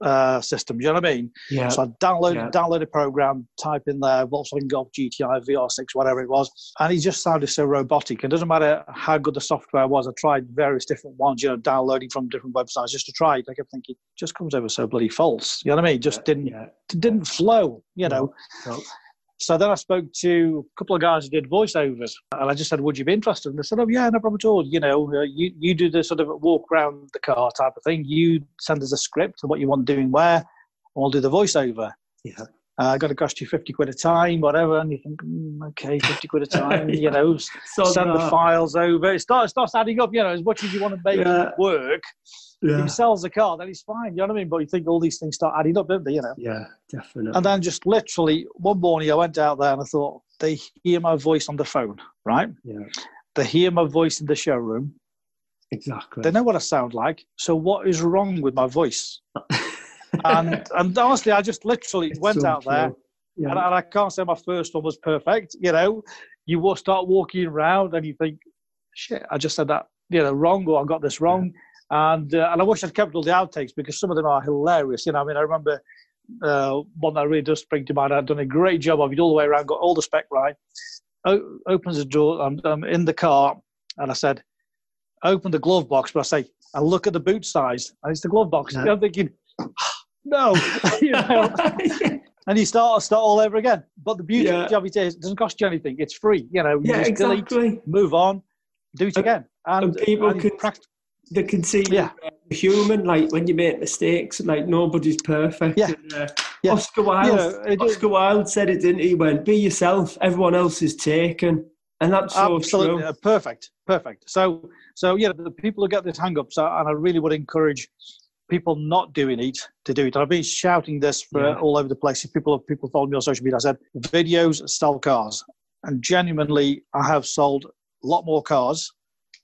uh, system. Do you know what I mean? Yeah. So I downloaded Yeah. download a program, type in there Volkswagen Golf GTI VR6, whatever it was, and he just sounded so robotic. It doesn't matter how good the software was. I tried various different ones, you know, downloading from different websites just to try it. I kept thinking, just comes over so bloody false. You know what I mean? Just didn't Yeah. didn't flow. You know. No. So then I spoke to a couple of guys who did voiceovers, and I just said, "Would you be interested?" And they said, "Oh yeah, no problem at all. You know, uh, you you do the sort of walk around the car type of thing. You send us a script of what you want doing where, and we'll do the voiceover. Yeah. Uh, going to cost you fifty quid a time, whatever." And you think, mm, "Okay, fifty quid a time. You know, So send the files over. It starts starts adding up. You know, as much as you want to make Yeah. it work, Yeah. he sells the car, then he's fine. You know what I mean? But you think all these things start adding up, don't they? You know. Yeah, definitely. And then just literally one morning I went out there and I thought, they hear my voice on the phone, right? yeah, They hear my voice in the showroom. exactly. They know what I sound like. So what is wrong with my voice? And and honestly, I just literally It's went so out there. Yeah. and, and I can't say my first one was perfect. You know, you will start walking around and you think, shit, I just said that, you know, wrong or I got this wrong. And uh, and I wish I'd kept all the outtakes because some of them are hilarious. You know, I mean, I remember uh, one that really does spring to mind. I'd done a great job of it all the way around, got all the spec right. O- opens the door. I'm, I'm in the car, and I said, "Open the glove box." But I say, "I look at the boot size, and it's the glove box." Yeah. And I'm thinking, "No," you know. and you start start all over again. But the beauty Yeah. of it is, it doesn't cost you anything. It's free. You know, you yeah, just delete, exactly. move on, do it again, and, and people and can- pract- They can see Yeah. human, like when you make mistakes, like nobody's perfect. Yeah. And, uh, Yeah. Oscar Wilde, You know, it is- Oscar Wilde said it, didn't he? He Went, be yourself. Everyone else is taken, and that's so Absolutely, true. uh, perfect, perfect. So, so yeah, the people who get this hang up, so, and I really would encourage people not doing it to do it. I've been shouting this for Yeah. all over the place. If people people follow me on social media, I said videos sell cars, and genuinely, I have sold a lot more cars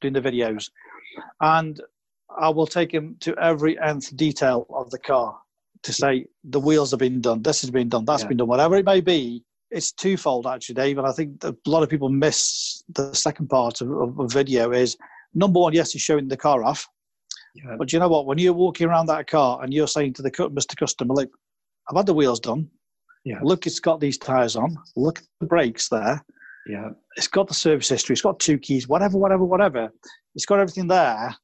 doing the videos, and I will take him to every nth detail of the car to say the wheels have been done, this has been done, that's Yeah. been done, whatever it may be. It's twofold actually, Dave, and I think that a lot of people miss the second part of, of a video is number one, yes, you're showing the car off, Yeah. but you know what? When you're walking around that car and you're saying to the Mr. Customer, look, I've had the wheels done. Yeah. Look, it's got these tires on. Look at the brakes there. Yeah, It's got the service history. It's got two keys. Whatever, whatever, whatever. It's got everything there.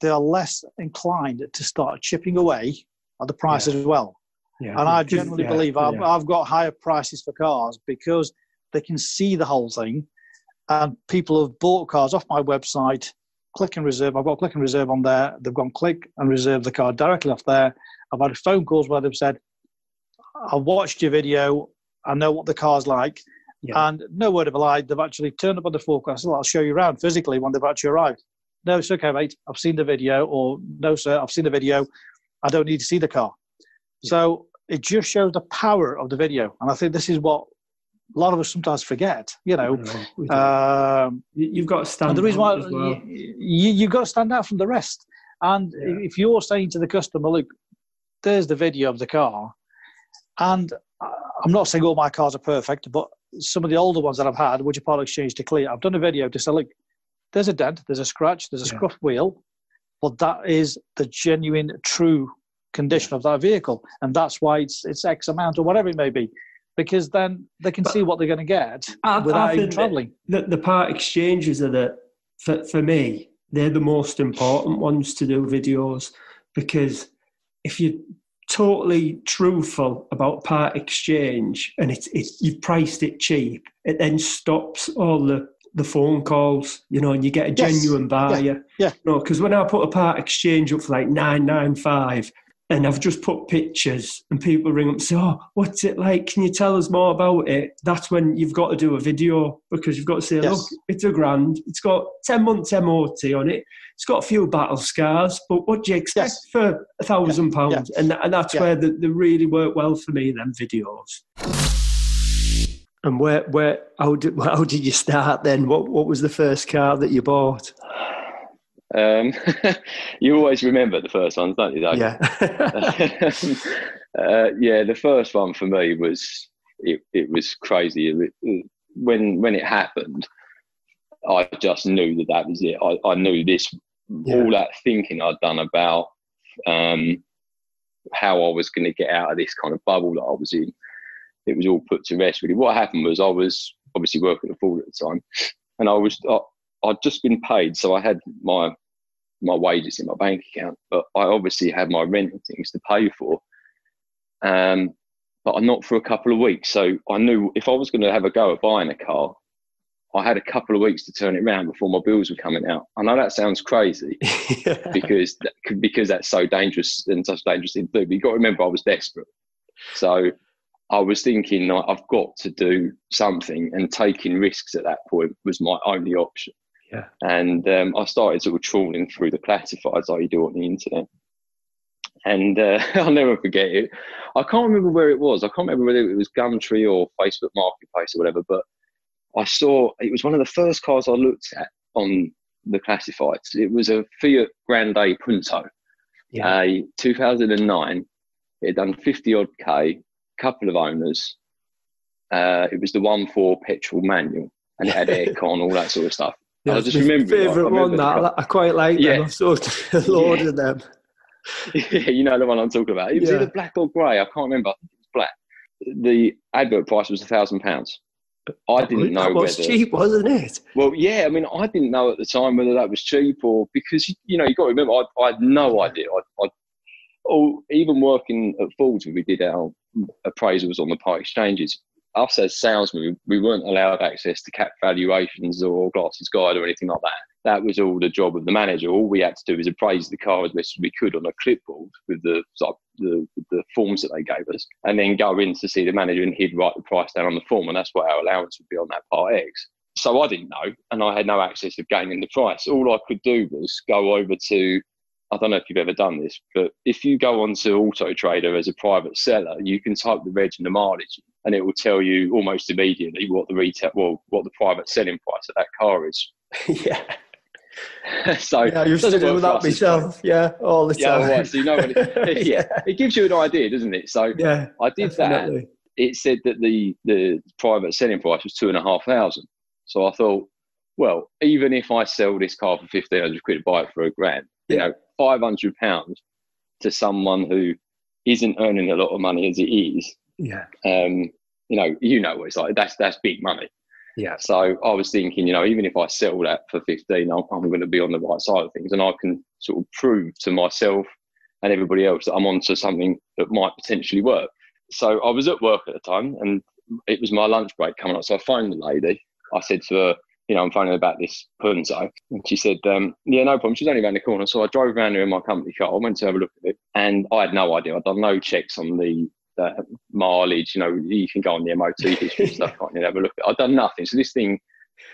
They are less inclined to start chipping away at the price as well. yeah. And I generally yeah, believe I've, yeah. I've got higher prices for cars because they can see the whole thing. And people have bought cars off my website, click and reserve. I've got click and reserve on there. They've gone click and reserve the car directly off there. I've had phone calls where they've said, I watched your video. I know what the car's like. Yeah. And no word of a lie, they've actually turned up on the forecourt. I'll show you around physically when they've actually arrived. No, it's okay, mate. I've seen the video. Or no, sir, I've seen the video. I don't need to see the car. So it just shows the power of the video. And I think this is what a lot of us sometimes forget, you know. Don't. Um, You- You've got to stand and the reason why well. you, you've got to stand out from the rest. And Yeah. if you're saying to the customer, look, there's the video of the car, and I'm not saying all my cars are perfect, but some of the older ones that I've had, which are part exchange to clear, I've done a video to say, look, there's a dent, there's a scratch, there's a Yeah. scuffed wheel, but that is the genuine, true condition of that vehicle, and that's why it's it's X amount or whatever it may be, because then they can But see what they're going to get I- I without even traveling. the, the part exchanges are the for, for me they're the most important ones to do videos because if you're totally truthful about part exchange and it's it's you've priced it cheap it then stops all the the phone calls you know and you get a Yes. genuine buyer yeah. no because when i put a part exchange up for like 995 and I've just put pictures and people ring up and say, Oh, what's it like? Can you tell us more about it? That's when you've got to do a video because you've got to say, Yes. Look, it's a grand. It's got 10 months MOT on it. It's got a few battle scars, but what do you expect Yes. for a thousand pounds? And, and that's Yeah. where the, they really work well for me, them videos. And where, where, how did, how did you start then? What, what was the first car that you bought? Um, you always remember the first ones, don't you? Dave? Yeah. uh, yeah, the first one for me was it. It was crazy when when it happened. I just knew that that was it. I, I knew this. Yeah. All that thinking I'd done about um, how I was going to get out of this kind of bubble that I was in. It was all put to rest. Really, what happened was I was obviously working at Ford at the time, and I was I, I'd just been paid, so I had my my wages in my bank account, but I obviously had my rent and things to pay for. Um, but I'm not for a couple of weeks. So I knew if I was going to have a go at buying a car, I had a couple of weeks to turn it around before my bills were coming out. I know that sounds crazy because because that's so dangerous and such dangerous thing to do. But you got to remember, I was desperate, so I was thinking I've got to do something, and taking risks at that point was my only option. Yeah. And um, I started sort of trawling through the classifieds like you do on the internet. And uh, I'll never forget it. I can't remember where it was. I can't remember whether it was Gumtree or Facebook Marketplace or whatever, but I saw it was one of the first cars I looked at on the classifieds. It was a Fiat Grande Punto, yeah. a 2009. It had done 50 odd K, couple of owners. Uh, it was the one for petrol manual and it had aircon, all that sort of stuff. Yeah, I just remember favourite one that I quite like. Yeah, I've sort of loaded yeah. them. yeah, you know the one I'm talking about. It was yeah. either black or grey. I can't remember. It was black. The advert price was a thousand pounds. I didn't know that was whether, cheap, wasn't it? Well, yeah. I mean, I didn't know at the time whether that was cheap or because you know you got to remember I, I had no idea. I, I oh, even working at Fords, where we did our appraisals on the part exchanges us as salesmen, we weren't allowed access to cap valuations or Glass's Guide or anything like that. That was all the job of the manager. All we had to do was appraise the car as best we could on a clipboard with the the, the forms that they gave us, and then go in to see the manager, and he'd write the price down on the form, and that's what our allowance would be on that part X. So I didn't know, and I had no access of gaining the price. All I could do was go over to I don't know if you've ever done this, but if you go onto Auto Trader as a private seller, you can type the reg and the mileage, and it will tell you almost immediately what the retail, well, what the private selling price of that car is. yeah. so yeah, used to do that myself. Yeah, all the time. Yeah, right. So you know, it, yeah, it gives you an idea, doesn't it? So yeah, I did definitely. that. It said that the the private selling price was two and a half thousand. So I thought, well, even if I sell this car for fifteen hundred quid, buy it for a grand, you know, five hundred pounds to someone who isn't earning a lot of money as it is. Yeah. Um, you know, you know what it's like. That's that's big money. Yeah. So I was thinking, you know, even if I sell that for fifteen, I'm, I'm going to be on the right side of things, and I can sort of prove to myself and everybody else that I'm onto something that might potentially work. So I was at work at the time, and it was my lunch break coming up. So I phoned the lady. I said to her, you know, I'm phoning about this Punto. And she said, um, yeah, no problem. She's only around the corner. So I drove around there in my company car. I went to have a look at it and I had no idea. I'd done no checks on the mileage. You know, you can go on the MOT history and stuff, can't you? Have a look at it. I'd done nothing. So this thing,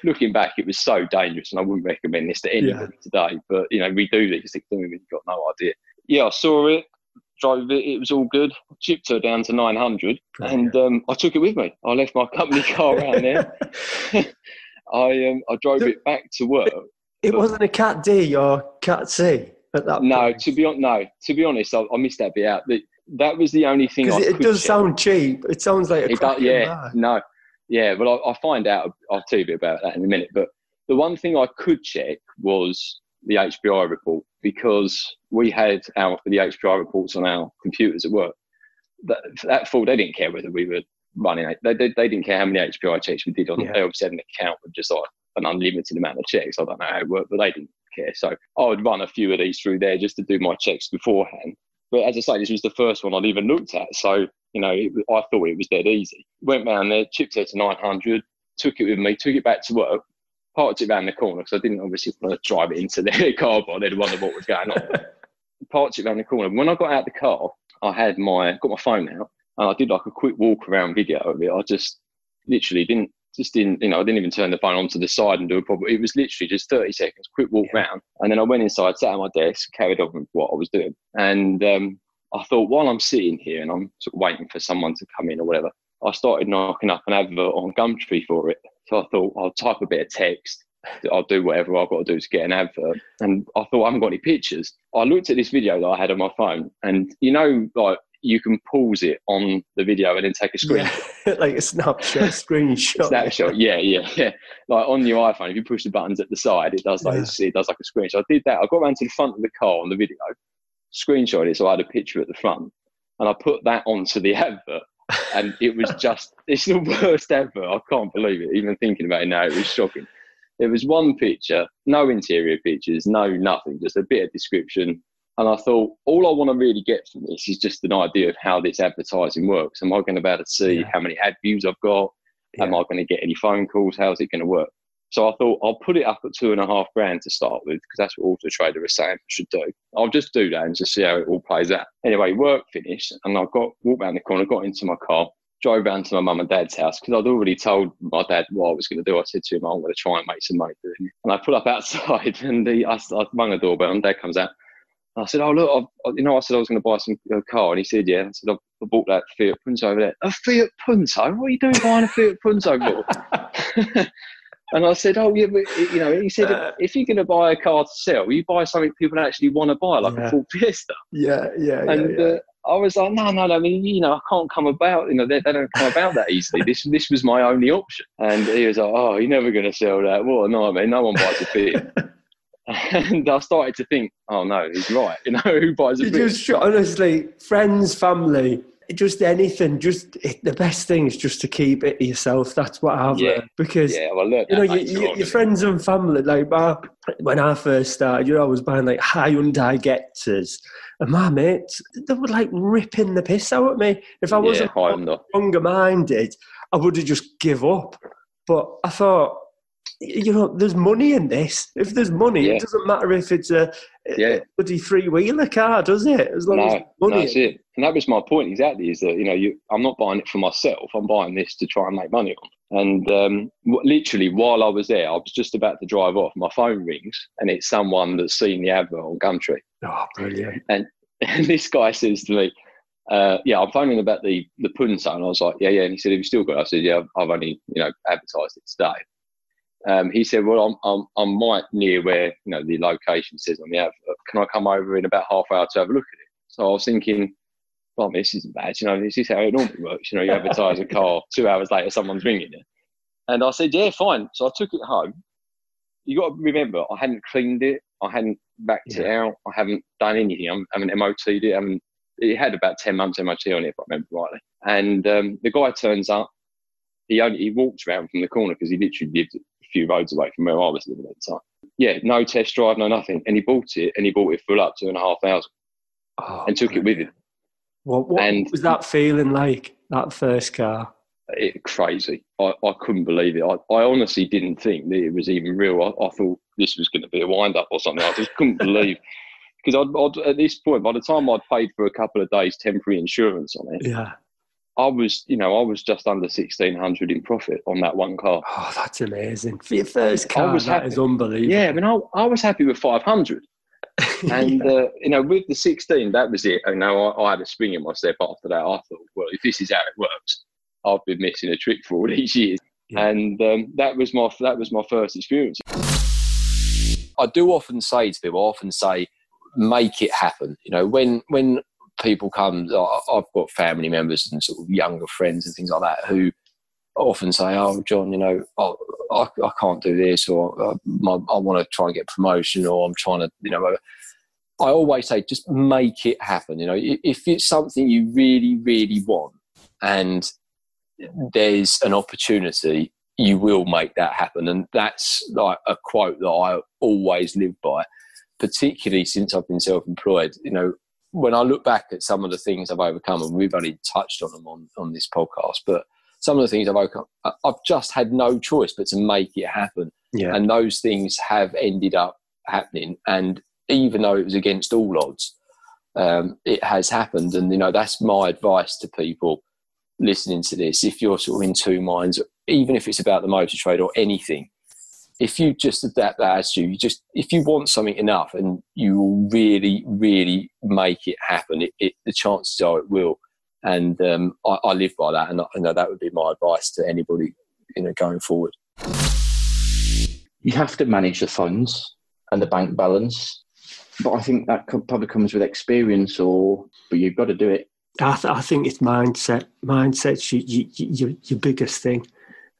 looking back, it was so dangerous and I wouldn't recommend this to anybody yeah. today. But, you know, we do these things when you've got no idea. Yeah, I saw it, drove it. It was all good. Chipped her down to 900 and um, I took it with me. I left my company car around there. I um, I drove it back to work. It wasn't a Cat D or Cat C at that. No, point. to be on no, to be honest, I, I missed that bit out. That that was the only thing. Because it, does check. sound cheap. It sounds like a it does, yeah, no, yeah. But I, will find out. I'll tell you a bit about that in a minute. But the one thing I could check was the HPI report because we had our the HPI reports on our computers at work. That, that fall, they didn't care whether we were running. They, they, they didn't care how many HPI checks we did on. Yeah. They obviously had an account with just like an unlimited amount of checks. I don't know how it worked, but they didn't care. So I would run a few of these through there just to do my checks beforehand. But as I say, this was the first one I'd even looked at. So, you know, it, I thought it was dead easy. Went round there, chipped it to 900, took it with me, took it back to work, parked it around the corner because I didn't obviously want to drive it into their car, but they'd wonder what was going on. parked it around the corner. When I got out the car, I had my got my phone out and I did like a quick walk around video of it. I just literally didn't just didn't, you know, I didn't even turn the phone onto the side and do a proper. It was literally just 30 seconds, quick walk yeah. round. And then I went inside, sat at my desk, carried on with what I was doing. And um, I thought, while I'm sitting here and I'm sort of waiting for someone to come in or whatever, I started knocking up an advert on Gumtree for it. So I thought, I'll type a bit of text. I'll do whatever I've got to do to get an advert. And I thought, I haven't got any pictures. I looked at this video that I had on my phone, and you know, like you can pause it on the video and then take a screenshot. Yeah. like a snapshot, screenshot. snapshot, yeah, yeah, yeah. Like on your iPhone, if you push the buttons at the side, it does like yeah. it does like a screenshot. I did that. I got around to the front of the car on the video, screenshot it, so I had a picture at the front, and I put that onto the advert. And it was just, it's the worst ever. I can't believe it. Even thinking about it now, it was shocking. It was one picture, no interior pictures, no nothing, just a bit of description. And I thought, all I want to really get from this is just an idea of how this advertising works. Am I going to be able to see yeah. how many ad views I've got? Yeah. Am I going to get any phone calls? How's it going to work? So I thought I'll put it up at two and a half grand to start with because that's what Auto Trader is saying I should do. I'll just do that and just see how it all plays out. Anyway, work finished and I got walked around the corner, got into my car, drove round to my mum and dad's house because I'd already told my dad what I was going to do. I said to him, I'm going to try and make some money doing it. And I pull up outside and the, I, I rang the doorbell and dad comes out. I said, "Oh look, I've, you know, I said I was going to buy some uh, car," and he said, "Yeah." I said, "I bought that Fiat Punto over there." A Fiat Punto? What are you doing buying a Fiat Punto for? And I said, oh, yeah, but, you know, he said, uh, if you're going to buy a car to sell, you buy something people actually want to buy, like yeah. a Ford Fiesta. Yeah, yeah, And yeah, yeah. Uh, I was like, no, no, no, I mean, you know, I can't come about, you know, they, they don't come about that easily. this this was my only option. And he was like, oh, you're never going to sell that. What a nightmare. No one buys a Fiat. and I started to think, oh no, he's right. You know, who buys a you Just honestly, friends, family, just anything. Just it, the best thing is just to keep it yourself. That's what I've yeah. learned because yeah, well, look, you know you, you, your friends and family. Like my, when I first started, you know, I was buying like Hyundai Getzers, and my mates they were like ripping the piss out of me. If I wasn't yeah, younger minded, I would have just give up. But I thought you know, there's money in this. If there's money, yeah. it doesn't matter if it's a, yeah. bloody three wheeler car, does it? As long no, as money. No, that's it. And that was my point exactly. Is that you know, you, I'm not buying it for myself. I'm buying this to try and make money on. And um, literally, while I was there, I was just about to drive off. My phone rings, and it's someone that's seen the advert on Gumtree. Oh, brilliant! And and this guy says to me, uh, yeah, I'm phoning about the the Punto. And I was like, yeah, yeah. And he said, have you still got it? I said, yeah, I've only, you know, advertised it today um, he said, "Well, I'm, I'm I'm right near where you know the location says on the advert. Can I come over in about half an hour to have a look at it?" So I was thinking, "Well, this isn't bad. You know, this is how it normally works. You know, you advertise a car, two hours later, someone's ringing you." And I said, "Yeah, fine." So I took it home. You got to remember, I hadn't cleaned it, I hadn't backed yeah. it out, I haven't done anything. I haven't MOT'd it. I haven't, it had about ten months MOT on it, if I remember rightly. And um, the guy turns up. He only he walked around from the corner because he literally lived few roads away from where I was living at the time. Yeah, no test drive, no nothing. And he bought it and he bought it full up, two and a half thousand, oh, and took it with him. What, what and was that feeling like, that first car? It, crazy. I, I couldn't believe it. I, I honestly didn't think that it was even real. I, I thought this was going to be a wind up or something. I just couldn't believe. Because I'd, I'd, at this point, by the time I'd paid for a couple of days temporary insurance on it, yeah, I was, you know, I was just under sixteen hundred in profit on that one car. Oh, that's amazing for your first car. I was that happy. is unbelievable. Yeah, I mean, I, I was happy with five hundred, and yeah. uh, you know, with the sixteen, that was it. You know, I, I, had a spring in my step after that. I thought, well, if this is how it works, I've been missing a trick for all these years, yeah. and um, that was my that was my first experience. I do often say to people, I often say, make it happen. You know, when when people come. I've got family members and sort of younger friends and things like that who often say, "Oh, John, you know, oh, I, I can't do this, or uh, my, I want to try and get promotion, or I'm trying to, you know." I always say, just make it happen. You know, if it's something you really, really want, and there's an opportunity, you will make that happen. And that's like a quote that I always live by, particularly since I've been self-employed. You know, when I look back at some of the things I've overcome, and we've only touched on them on, on this podcast, but some of the things I've overcome, I've just had no choice but to make it happen. Yeah. And those things have ended up happening. And even though it was against all odds, um, it has happened. And, you know, that's my advice to people listening to this. If you're sort of in two minds, even if it's about the motor trade or anything, if you just adapt that attitude, you just if you want something enough and you will really, really make it happen, it, it, the chances are it will. And um, I, I, live by that, and I know that would be my advice to anybody, you know, going forward. You have to manage the funds and the bank balance, but I think that probably comes with experience, or but you've got to do it. I, th- I think it's mindset. Mindset's your, your, your biggest thing.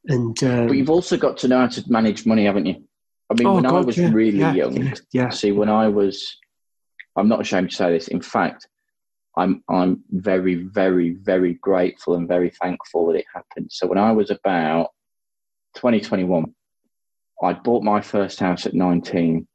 And um, but you've also got to know how to manage money, haven't you? I mean, oh, when God, I was yeah, really yeah, young, yeah, yeah, see, when I was, I'm not ashamed to say this. In fact, I'm I'm very, very, very grateful and very thankful that it happened. So when I was about 2021, I bought my first house at 19.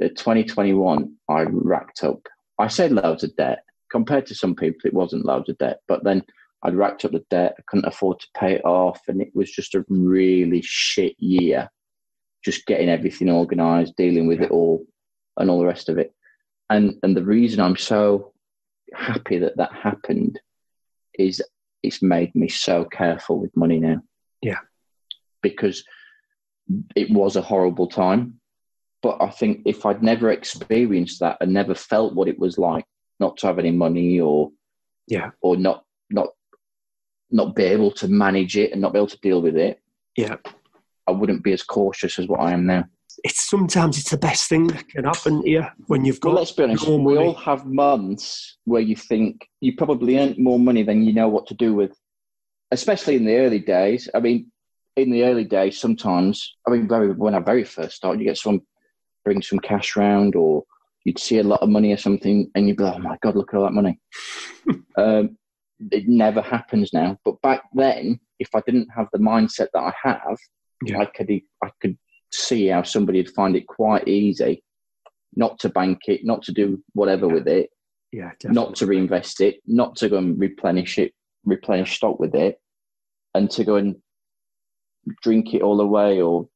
At 2021, I racked up. I said loads of debt. Compared to some people, it wasn't loads of debt. But then I'd racked up the debt. I couldn't afford to pay it off, and it was just a really shit year. Just getting everything organised, dealing with it all, and all the rest of it. And and the reason I'm so happy that that happened is it's made me so careful with money now. Yeah. Because it was a horrible time. But I think if I'd never experienced that and never felt what it was like not to have any money or yeah or not not not be able to manage it and not be able to deal with it, yeah, I wouldn't be as cautious as what I am now. It's sometimes it's the best thing that can happen you when you've got. Well, let's be honest. no We all have months where you think you probably earned more money than you know what to do with, especially in the early days. I mean, in the early days, sometimes I mean, very when I very first started, you get someone bring some cash round, or you'd see a lot of money or something, and you'd be like, "Oh my god, look at all that money." um, it never happens now, but back then, if I didn't have the mindset that I have, Yeah. I could I could see how somebody would find it quite easy not to bank it, not to do whatever with it, yeah, definitely. not to reinvest it, not to go and replenish it, replenish stock with it, and to go and drink it all away or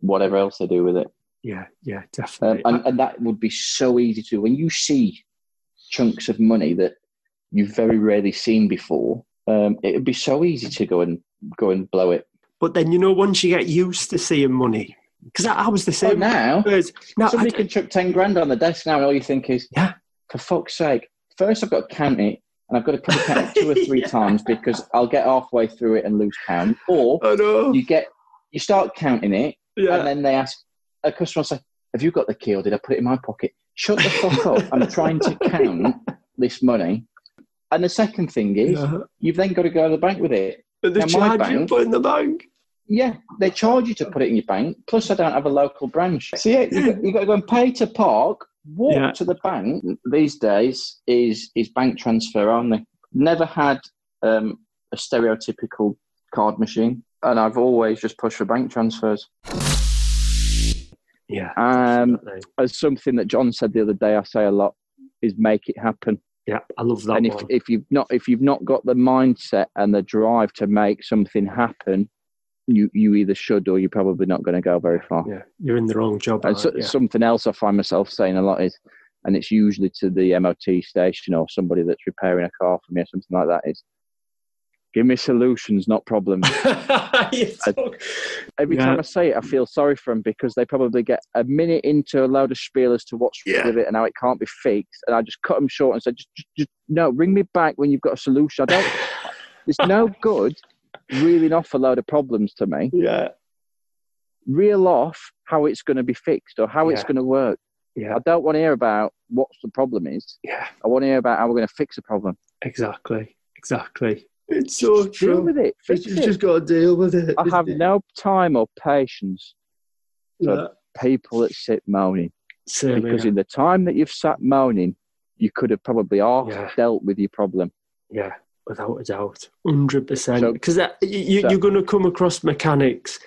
whatever else they do with it. yeah, yeah, Um, definitely. and, and that would be so easy to when you see chunks of money that you've very rarely seen before. Um, it would be so easy to go and go and blow it. but then you know, once you get used to seeing money, because I, I was the same. now now, somebody I- can chuck ten grand on the desk now, and all you think is, Yeah. for fuck's sake, first I've got to count it, and I've got to probably count it two or three Yeah. times because I'll get halfway through it and lose count. Or you get you start counting it, yeah. and then they ask a customer say, "Have you got the key, or did I put it in my pocket?" Shut the fuck up! I'm trying to count this money. And the second thing is, yeah. you've then got to go to the bank with it. But they Now, charge you bank- put in the bank. Yeah, they charge you to put it in your bank. Plus, I don't have a local branch. So yeah, you got, you got to go and pay to park, walk Yeah. to the bank. These days is is bank transfer only. Never had um, a stereotypical card machine, and I've always just pushed for bank transfers. Yeah, Um. As something that John said the other day, I say a lot is make it happen. Yeah, I love that and if, one. if you've not if you've not got the mindset and the drive to make something happen, you you either should or you're probably not going to go very far. yeah, you're in the wrong job. And so, you? something else I find myself saying a lot is, and it's usually to the MOT station or somebody that's repairing a car for me or something like that is, give me solutions, not problems. You talk- Every Yeah. time I say it, I feel sorry for them because they probably get a minute into a load of spiel as to what's wrong Yeah. with it and how it can't be fixed, and I just cut them short and said, just, just, just no, ring me back when you've got a solution. I don't. it's no good reeling off a load of problems to me. yeah, Reel off how it's going to be fixed or how it's going to work. yeah, I don't want to hear about what the problem is. yeah, I want to hear about how we're going to fix the problem. exactly, exactly. It's so Just deal true. with it. It's- You've it. just got to deal with it. I have it? no time or patience for people that sit moaning. same because here. in the time that you've sat moaning, you could have probably half Yeah. dealt with your problem. Yeah, without a doubt, hundred percent. So- Because you, so- you're going to come across mechanics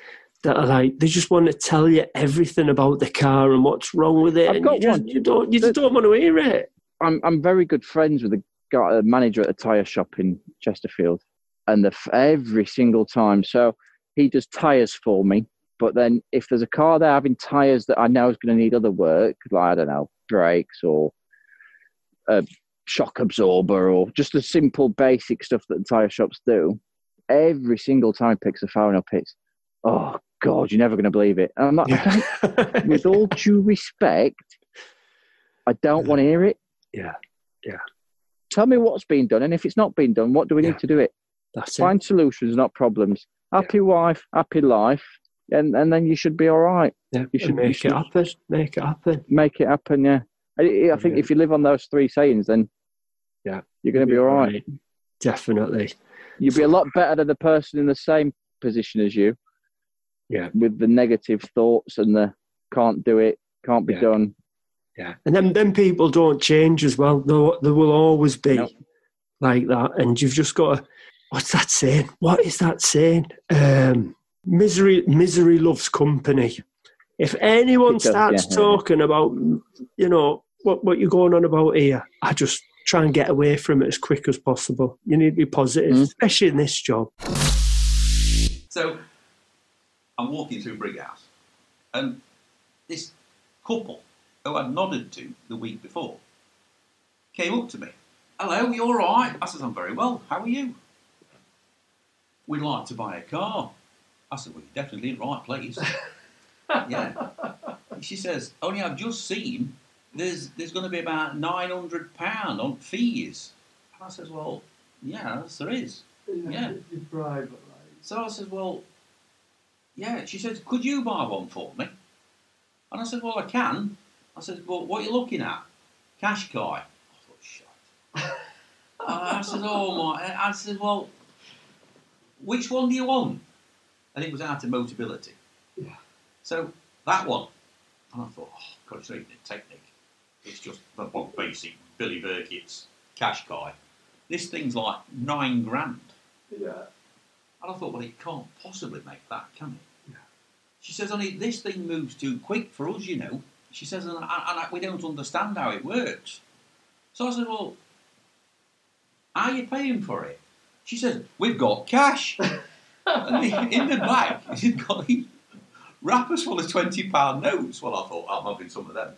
that are like they just want to tell you everything about the car and what's wrong with it, I've and got you just you don't you just The- don't want to hear it. I'm I'm very good friends with the guy, a manager at a tyre shop in Chesterfield, and the every single time. So he does tyres for me. But then if there's a car there having tyres that I know is going to need other work, like I don't know brakes or a shock absorber or just the simple basic stuff that the tyre shops do, every single time he picks a phone up, it's oh god, you're never going to believe it. And I'm like, I don't- with all due respect, I don't want to hear it. Yeah, yeah, Tell me what's been done, and if it's not been done, what do we Yeah. need to do it? that's it. Find solutions, not problems. Happy wife, happy life, and and then you should be all right. Yeah, you should- and you make should- it happen. Make it happen. Make it happen. Yeah, I, I think Yeah. if you live on those three sayings, then Yeah. you're going to be all right. Definitely. You'll be a lot better than the person in the same position as you. Yeah. with the negative thoughts and the can't do it, can't be Yeah. done. Yeah. And then, then people don't change as well. There, there will always be Nope. like that. And you've just got to, what's that saying? What is that saying? Um, misery, misery loves company. If anyone does, starts yeah, yeah. talking about, you know, what, what you're going on about here, I just try and get away from it as quick as possible. You need to be positive, Mm. especially in this job. So I'm walking through Brighouse, and this couple who I'd nodded to the week before came up to me. Hello, you all right? I said, I'm very well. How are you? We'd like to buy a car. I said, well, you're definitely in the right place. yeah. She says, only I've just seen there's there's going to be about £900 on fees. And I says, well, yeah, yes, there is. Yeah. So I said, well, yeah. She says, could you buy one for me? And I said, well, I can. I said, well, what are you looking at? Qashqai. I thought, shit. I said, oh my. I said, well, which one do you want? And it was out of Motability. Yeah. So that one. And I thought, oh, God, it's not even a Tekna. It's just the basic Billy Burkitt's Qashqai. This thing's like nine grand. Yeah. And I thought, well, it can't possibly make that, can it? She says, only this thing moves too quick for us, you know. She says, and, and, we don't understand how it works. So I said, well, are you paying for it? She says, we've got cash. and in the bag, she'd got these wrappers full of £20 notes. Well, I thought, I'm having some of them.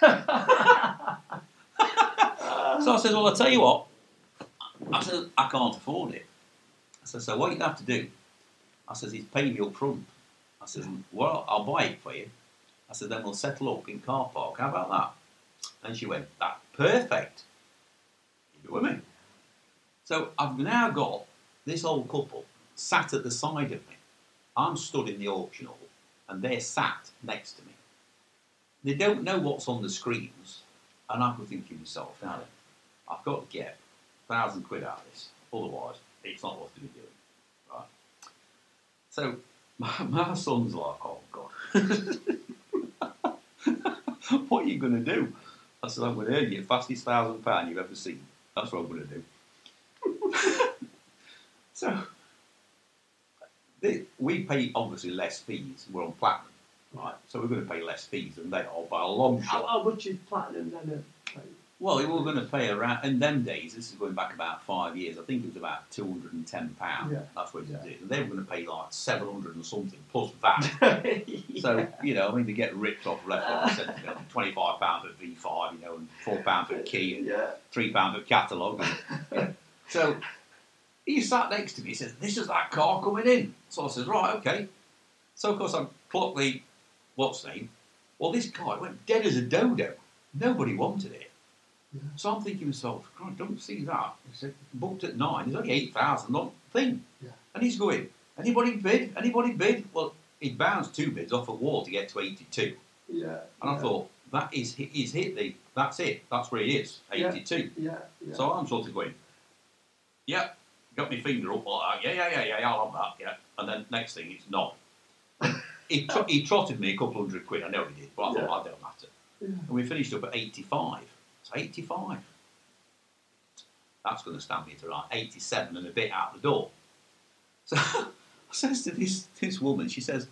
so I said, well, I'll tell you what. I said, I can't afford it. I said, so what you have to do? I said, is pay me up front. I said, well, I'll buy it for you. I said, then we'll settle up in car park. How about that? And she went, that's perfect. You with me? So I've now got this old couple sat at the side of me. I'm stood in the auction hall and they're sat next to me. They don't know what's on the screens. And I could think to myself, now I've got to get a thousand quid out of this. Otherwise, it's not worth me doing. Right? So my, my son's like, oh God. what are you going to do? I said, I'm going to earn you the fastest thousand pound you've ever seen. That's what I'm going to do. so they, we pay obviously less fees. We're on platinum, right? So we're going to pay less fees than they are by a long shot. How, how much is platinum then? Uh, Well, we were going to pay around in them days. This is going back about five years. I think it was about two hundred and ten pounds. Yeah. That's what it did. And they were going to pay like seven hundred and something plus that. So you know, I mean, they get ripped off left, right, and centre. You know, Twenty-five pound for V five, you know, and four pound for key, and Yeah. three pound for catalogue. you know. So he sat next to me. He says, "This is that car coming in." So I says, "Right, okay." So of course I clocked the what's name. Well, this car it went dead as a dodo. Nobody wanted it. So I'm thinking to myself, God, don't see that. He said, booked at nine. There's only eight thousand on thing. Yeah. And he's going, anybody bid? Anybody bid? Well, he bounced two bids off a wall to get to eighty-two. Yeah. And I thought, that is he's hit the that's it. That's where he is, eighty-two. Yeah. yeah. So I'm sort of going, yeah, got my finger up like that. Yeah, yeah, yeah, yeah, I'll have that. Yeah. And then next thing, it's not. he, tr- he trotted me a couple hundred quid. I know he did, but I thought Yeah. that don't matter. Yeah. And we finished up at 85. So 85. That's going to stand me to like 87 and a bit out the door. So I says to this, this woman, she says,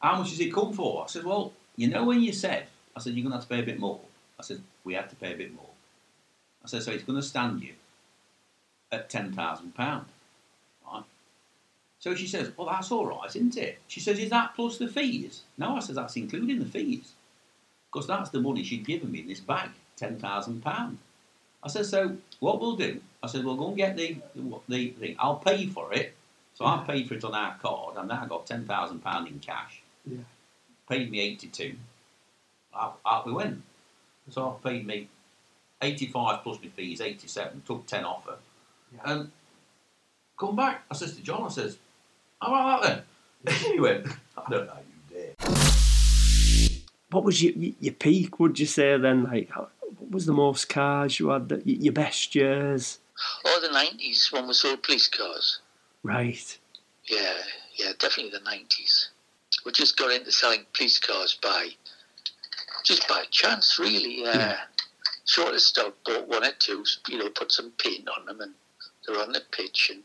How much does it come for? I said, Well, you know when you said, I said, You're going to have to pay a bit more. I said, We have to pay a bit more. I said, So it's going to stand you at £10,000. Right? So she says, Well, that's all right, isn't it? She says, Is that plus the fees? No, I said, That's including the fees. Because that's the money she'd given me in this bag, £10,000. I said, So what we'll do, I said, We'll go and get the, the thing. I'll pay for it. So I paid for it on our card, and now I got £10,000 in cash. Yeah. Paid me 82 Out, out we went. So I paid me 85 plus my fees, 87, took 10 off her. And come back. I says to John, I says, how about that then? he went, I don't know, you dare. What was your your peak? Would you say then? Like, how- what was the most cars you had? That, your best years? Oh, the 90s when we sold police cars. Right. Yeah, yeah, definitely the 90s. We just got into selling police cars by just by chance, really. Uh, yeah. Short of stock, bought one or two, you know, put some paint on them, and they're on the pitch and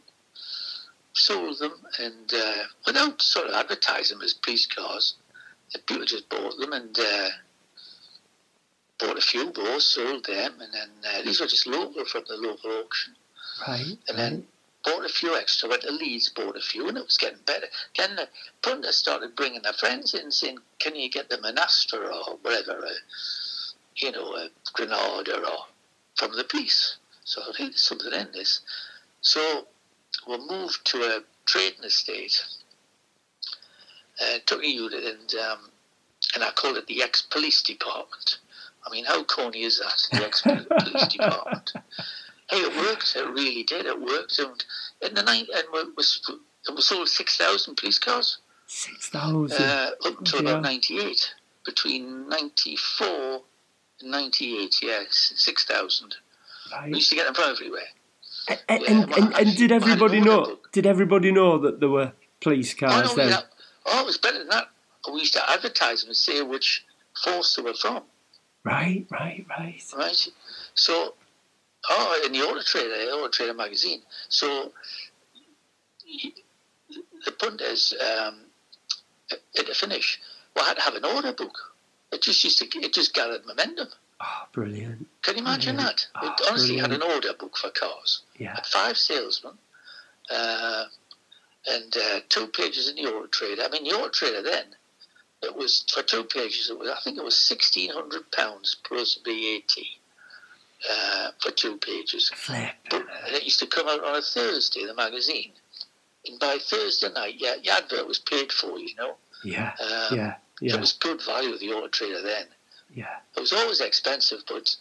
sold them, and uh, without sort of advertising them as police cars, people just bought them and uh, bought a few more, sold them, and then uh, these were just local from the local auction. Right. And then bought a few extra, went to Leeds, bought a few, and it was getting better. Then the punters started bringing their friends in, saying, "Can you get them an Astra or whatever, a, you know, a Granada or from the police?" So I thought, hey, there's something in this. So we moved to a trading estate. Uh, took a unit and um, and I called it the ex-police department. I mean, how corny is that? The ex-police department. Hey, it worked. It really did. It worked. And in the night, and we, we, we sold six thousand police cars. Six thousand. Uh, up to about ninety-eight. Between ninety-four and ninety-eight, yes, six thousand. Right. We used to get them from everywhere. And, yeah, and, and, and, did everybody know? Did everybody know that there were police cars oh, no, then? oh, it was better than that. We used to advertise them and say which force they were from. Right, right, right. Right. So, oh, in the Auto Trader, Auto Trader magazine. So, the point is, um, at the finish, we had to have an order book. It just used to, it just gathered momentum. Oh, brilliant. Can you imagine brilliant. that? Oh, honestly brilliant. had an order book for cars. Yeah. Had five salesmen. Uh, and uh, two pages in the Auto Trader. I mean, the Auto Trader then, it was for two pages. It was, I think, it was sixteen hundred pounds plus VAT uh, for two pages. Flip. But, and it used to come out on a Thursday, the magazine. And by Thursday night, yeah, the advert was paid for. You know. Yeah. Um, yeah. Yeah. It was good value, the Auto Trader then. Yeah. It was always expensive, but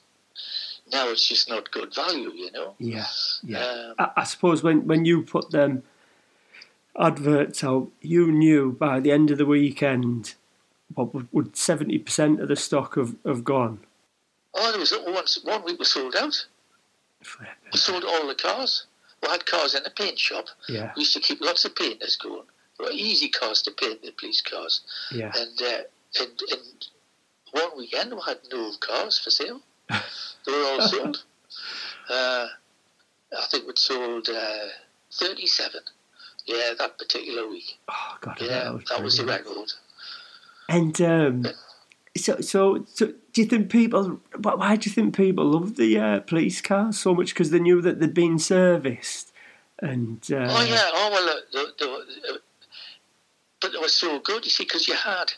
now it's just not good value, you know. Yeah, yeah. Um, I, I, suppose when when you put them adverts out, you knew by the end of the weekend what would seventy percent of the stock have, have gone. Oh, there was once one week we sold out. We sold all the cars. We had cars in the paint shop. Yeah. We used to keep lots of painters going. They were easy cars to paint, the police cars. Yeah. And uh, and and one weekend we had no cars for sale. they were all sold. Uh, I think we'd sold uh, 37. Yeah, that particular week. Oh, God, yeah, that was, that was the record. And um, so, so, so, do you think people? Why do you think people love the uh, police cars so much? Because they knew that they'd been serviced, and uh, oh yeah, oh well, uh, they, they, uh, but they were so good. You see, because you had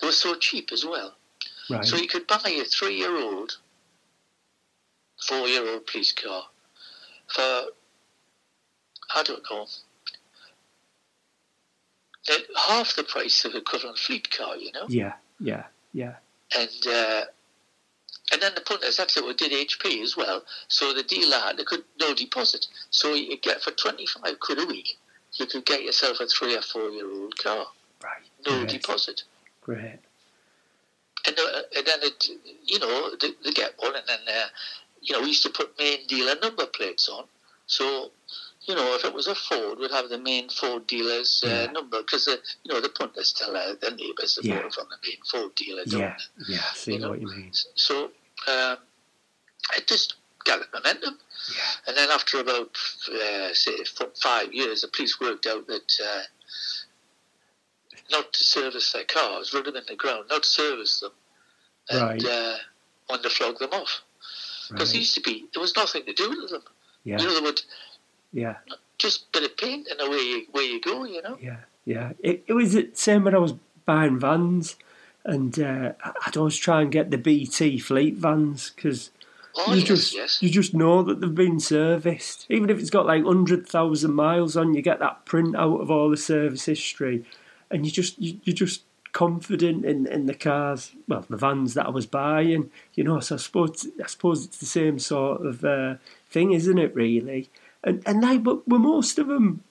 they were so cheap as well. Right. So you could buy a three-year-old, four-year-old police car for I don't know half the price of a current fleet car. You know. Yeah. Yeah. Yeah. And uh, and then the point is that's what did HP as well. So the dealer had they could no deposit. So you get for twenty five quid a week, you could get yourself a three or four year old car. Right. No Great. deposit. Great. And, uh, and then it, you know, they, they get one, and then uh, you know we used to put main dealer number plates on. So you know, if it was a Ford, we'd have the main Ford dealer's uh, yeah. number because you know the punters still uh, the neighbours yeah. from the main Ford dealer. don't Yeah, yeah, I see you know? what you mean. So um, it just gathered momentum. Yeah. And then after about uh, say five years, the police worked out that uh, not to service their cars, run them in the ground, not service them, and right. uh, want to flog them off. Because right. there used to be, there was nothing to do with them. Yeah. You know, they would yeah. Just a bit of paint and away you, away you go, you know. Yeah, yeah. It, it was the same when I was buying vans, and uh, I'd always try and get the BT fleet vans because oh, you yes, just yes. you just know that they've been serviced. Even if it's got like hundred thousand miles on, you get that print out of all the service history, and you just you, you're just confident in, in the cars, well, the vans that I was buying, you know. So I suppose I suppose it's the same sort of uh, thing, isn't it? Really, and and they but were most of them.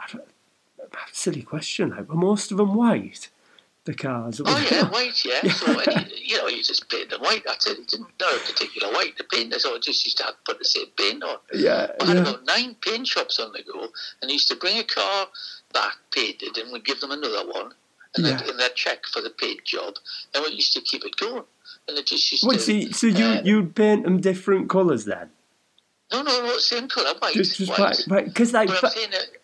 Silly question. Like, were most of them white? The cars. Oh yeah, white. Yeah. so any, you know, you just paint them white. That's it. He didn't know a particular white to paint. So just used to have to put the same paint on. Yeah. I had yeah. about nine paint shops on the go, and he used to bring a car back painted, and we'd give them another one, and, Yeah. they'd, and they'd check for the paint job, and we used to keep it going. And it just used What, to. so, you- so you uh, you'd paint them different colours then? No, no, no, same colour, white. Just, just white. white, because like ba-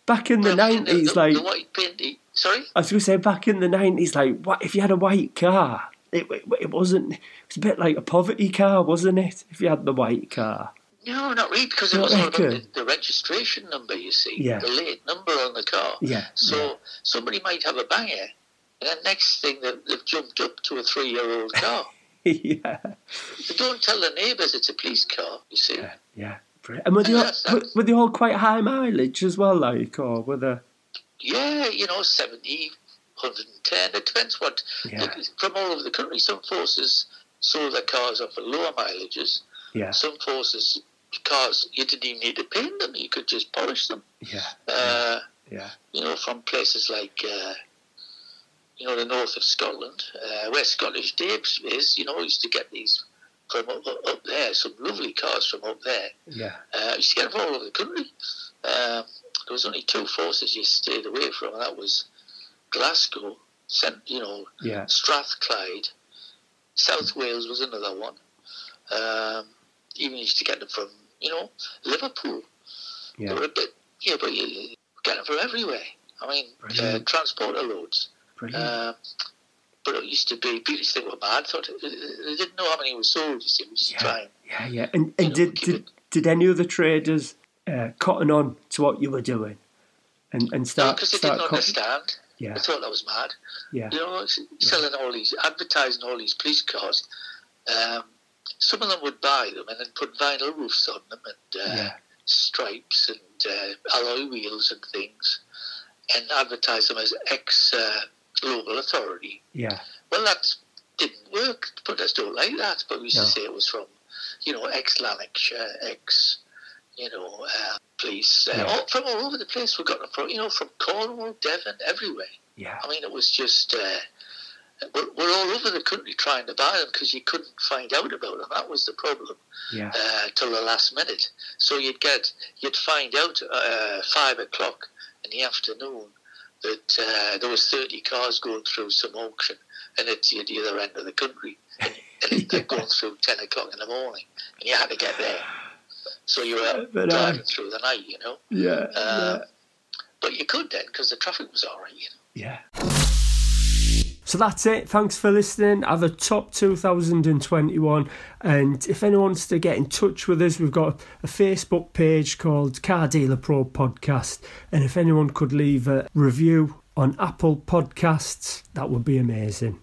back in the I'm saying that nineties, the, like the white. Sorry. I was going to say back in the nineties, like what if you had a white car? It, it, it wasn't. It was a bit like a poverty car, wasn't it? If you had the white car. No, not really, because it Not was all about the, the registration number, you see, Yeah. the late number on the car. Yeah, So somebody might have a banger, and then next thing they've, they've jumped up to a three-year-old car. yeah, they don't tell the neighbours it's a police car, you see. yeah. And were they, all, were, they all quite high mileage as well, like, or were they? Yeah, you know, 70, 110. It depends what. Yeah. from all over the country, some forces sold their cars off for lower mileages. Yeah. Some forces, cars, you didn't even need to paint them, you could just polish them. Yeah. Uh, Yeah. you know, from places like, uh, you know, the north of Scotland, uh, where Scottish Dabes is, you know, used to get these from up, up- there, some lovely cars from up there. Yeah. Uh, used to get them all over the country. Um, there was only two forces you stayed away from, and that was Glasgow, Cent, you know, Yeah. Strathclyde, South Wales was another one. Um, even used to get them from, you know, Liverpool. Yeah. They were a bit, yeah, but you, you get them from everywhere. I mean, uh, transporter loads. Brilliant. Um, but it used to be, people used to think were mad. Thought they they didn't know how many were sold. You see, we used to try and Yeah, yeah. And, and did, did did any other traders uh, cotton on to what you were doing, and and start because they didn't copy- understand. Yeah. They thought that was mad. Yeah. You know, selling all these, advertising all these police cars. Um, some of them would buy them and then put vinyl roofs on them and uh, Yeah. stripes and uh, alloy wheels and things, and advertise them as ex uh, local authority. Yeah. Well, that didn't work. Protesters don't like that, but we used No. to say it was from, you know, ex Lanarkshire, ex, you know, uh, police, uh, Yeah. all, from all over the place. We got them from, you know, from Cornwall, Devon, everywhere. Yeah. I mean, it was just, uh, we're, we're all over the country trying to buy them because you couldn't find out about them. That was the problem Yeah. uh, till the last minute. So you'd get, you'd find out uh, five o'clock in the afternoon that uh, there was 30 cars going through some auction and it's at the other end of the country and, and they're going through 10 o'clock in the morning and you had to get there. So you were But, uh, driving through the night, you know. Yeah. Uh, But you could then because the traffic was all right, you know. Yeah. So that's it. Thanks for listening. Have a top 2021. And if anyone wants to get in touch with us, we've got a Facebook page called Car Dealer Pro Podcast. And if anyone could leave a review on Apple Podcasts, that would be amazing.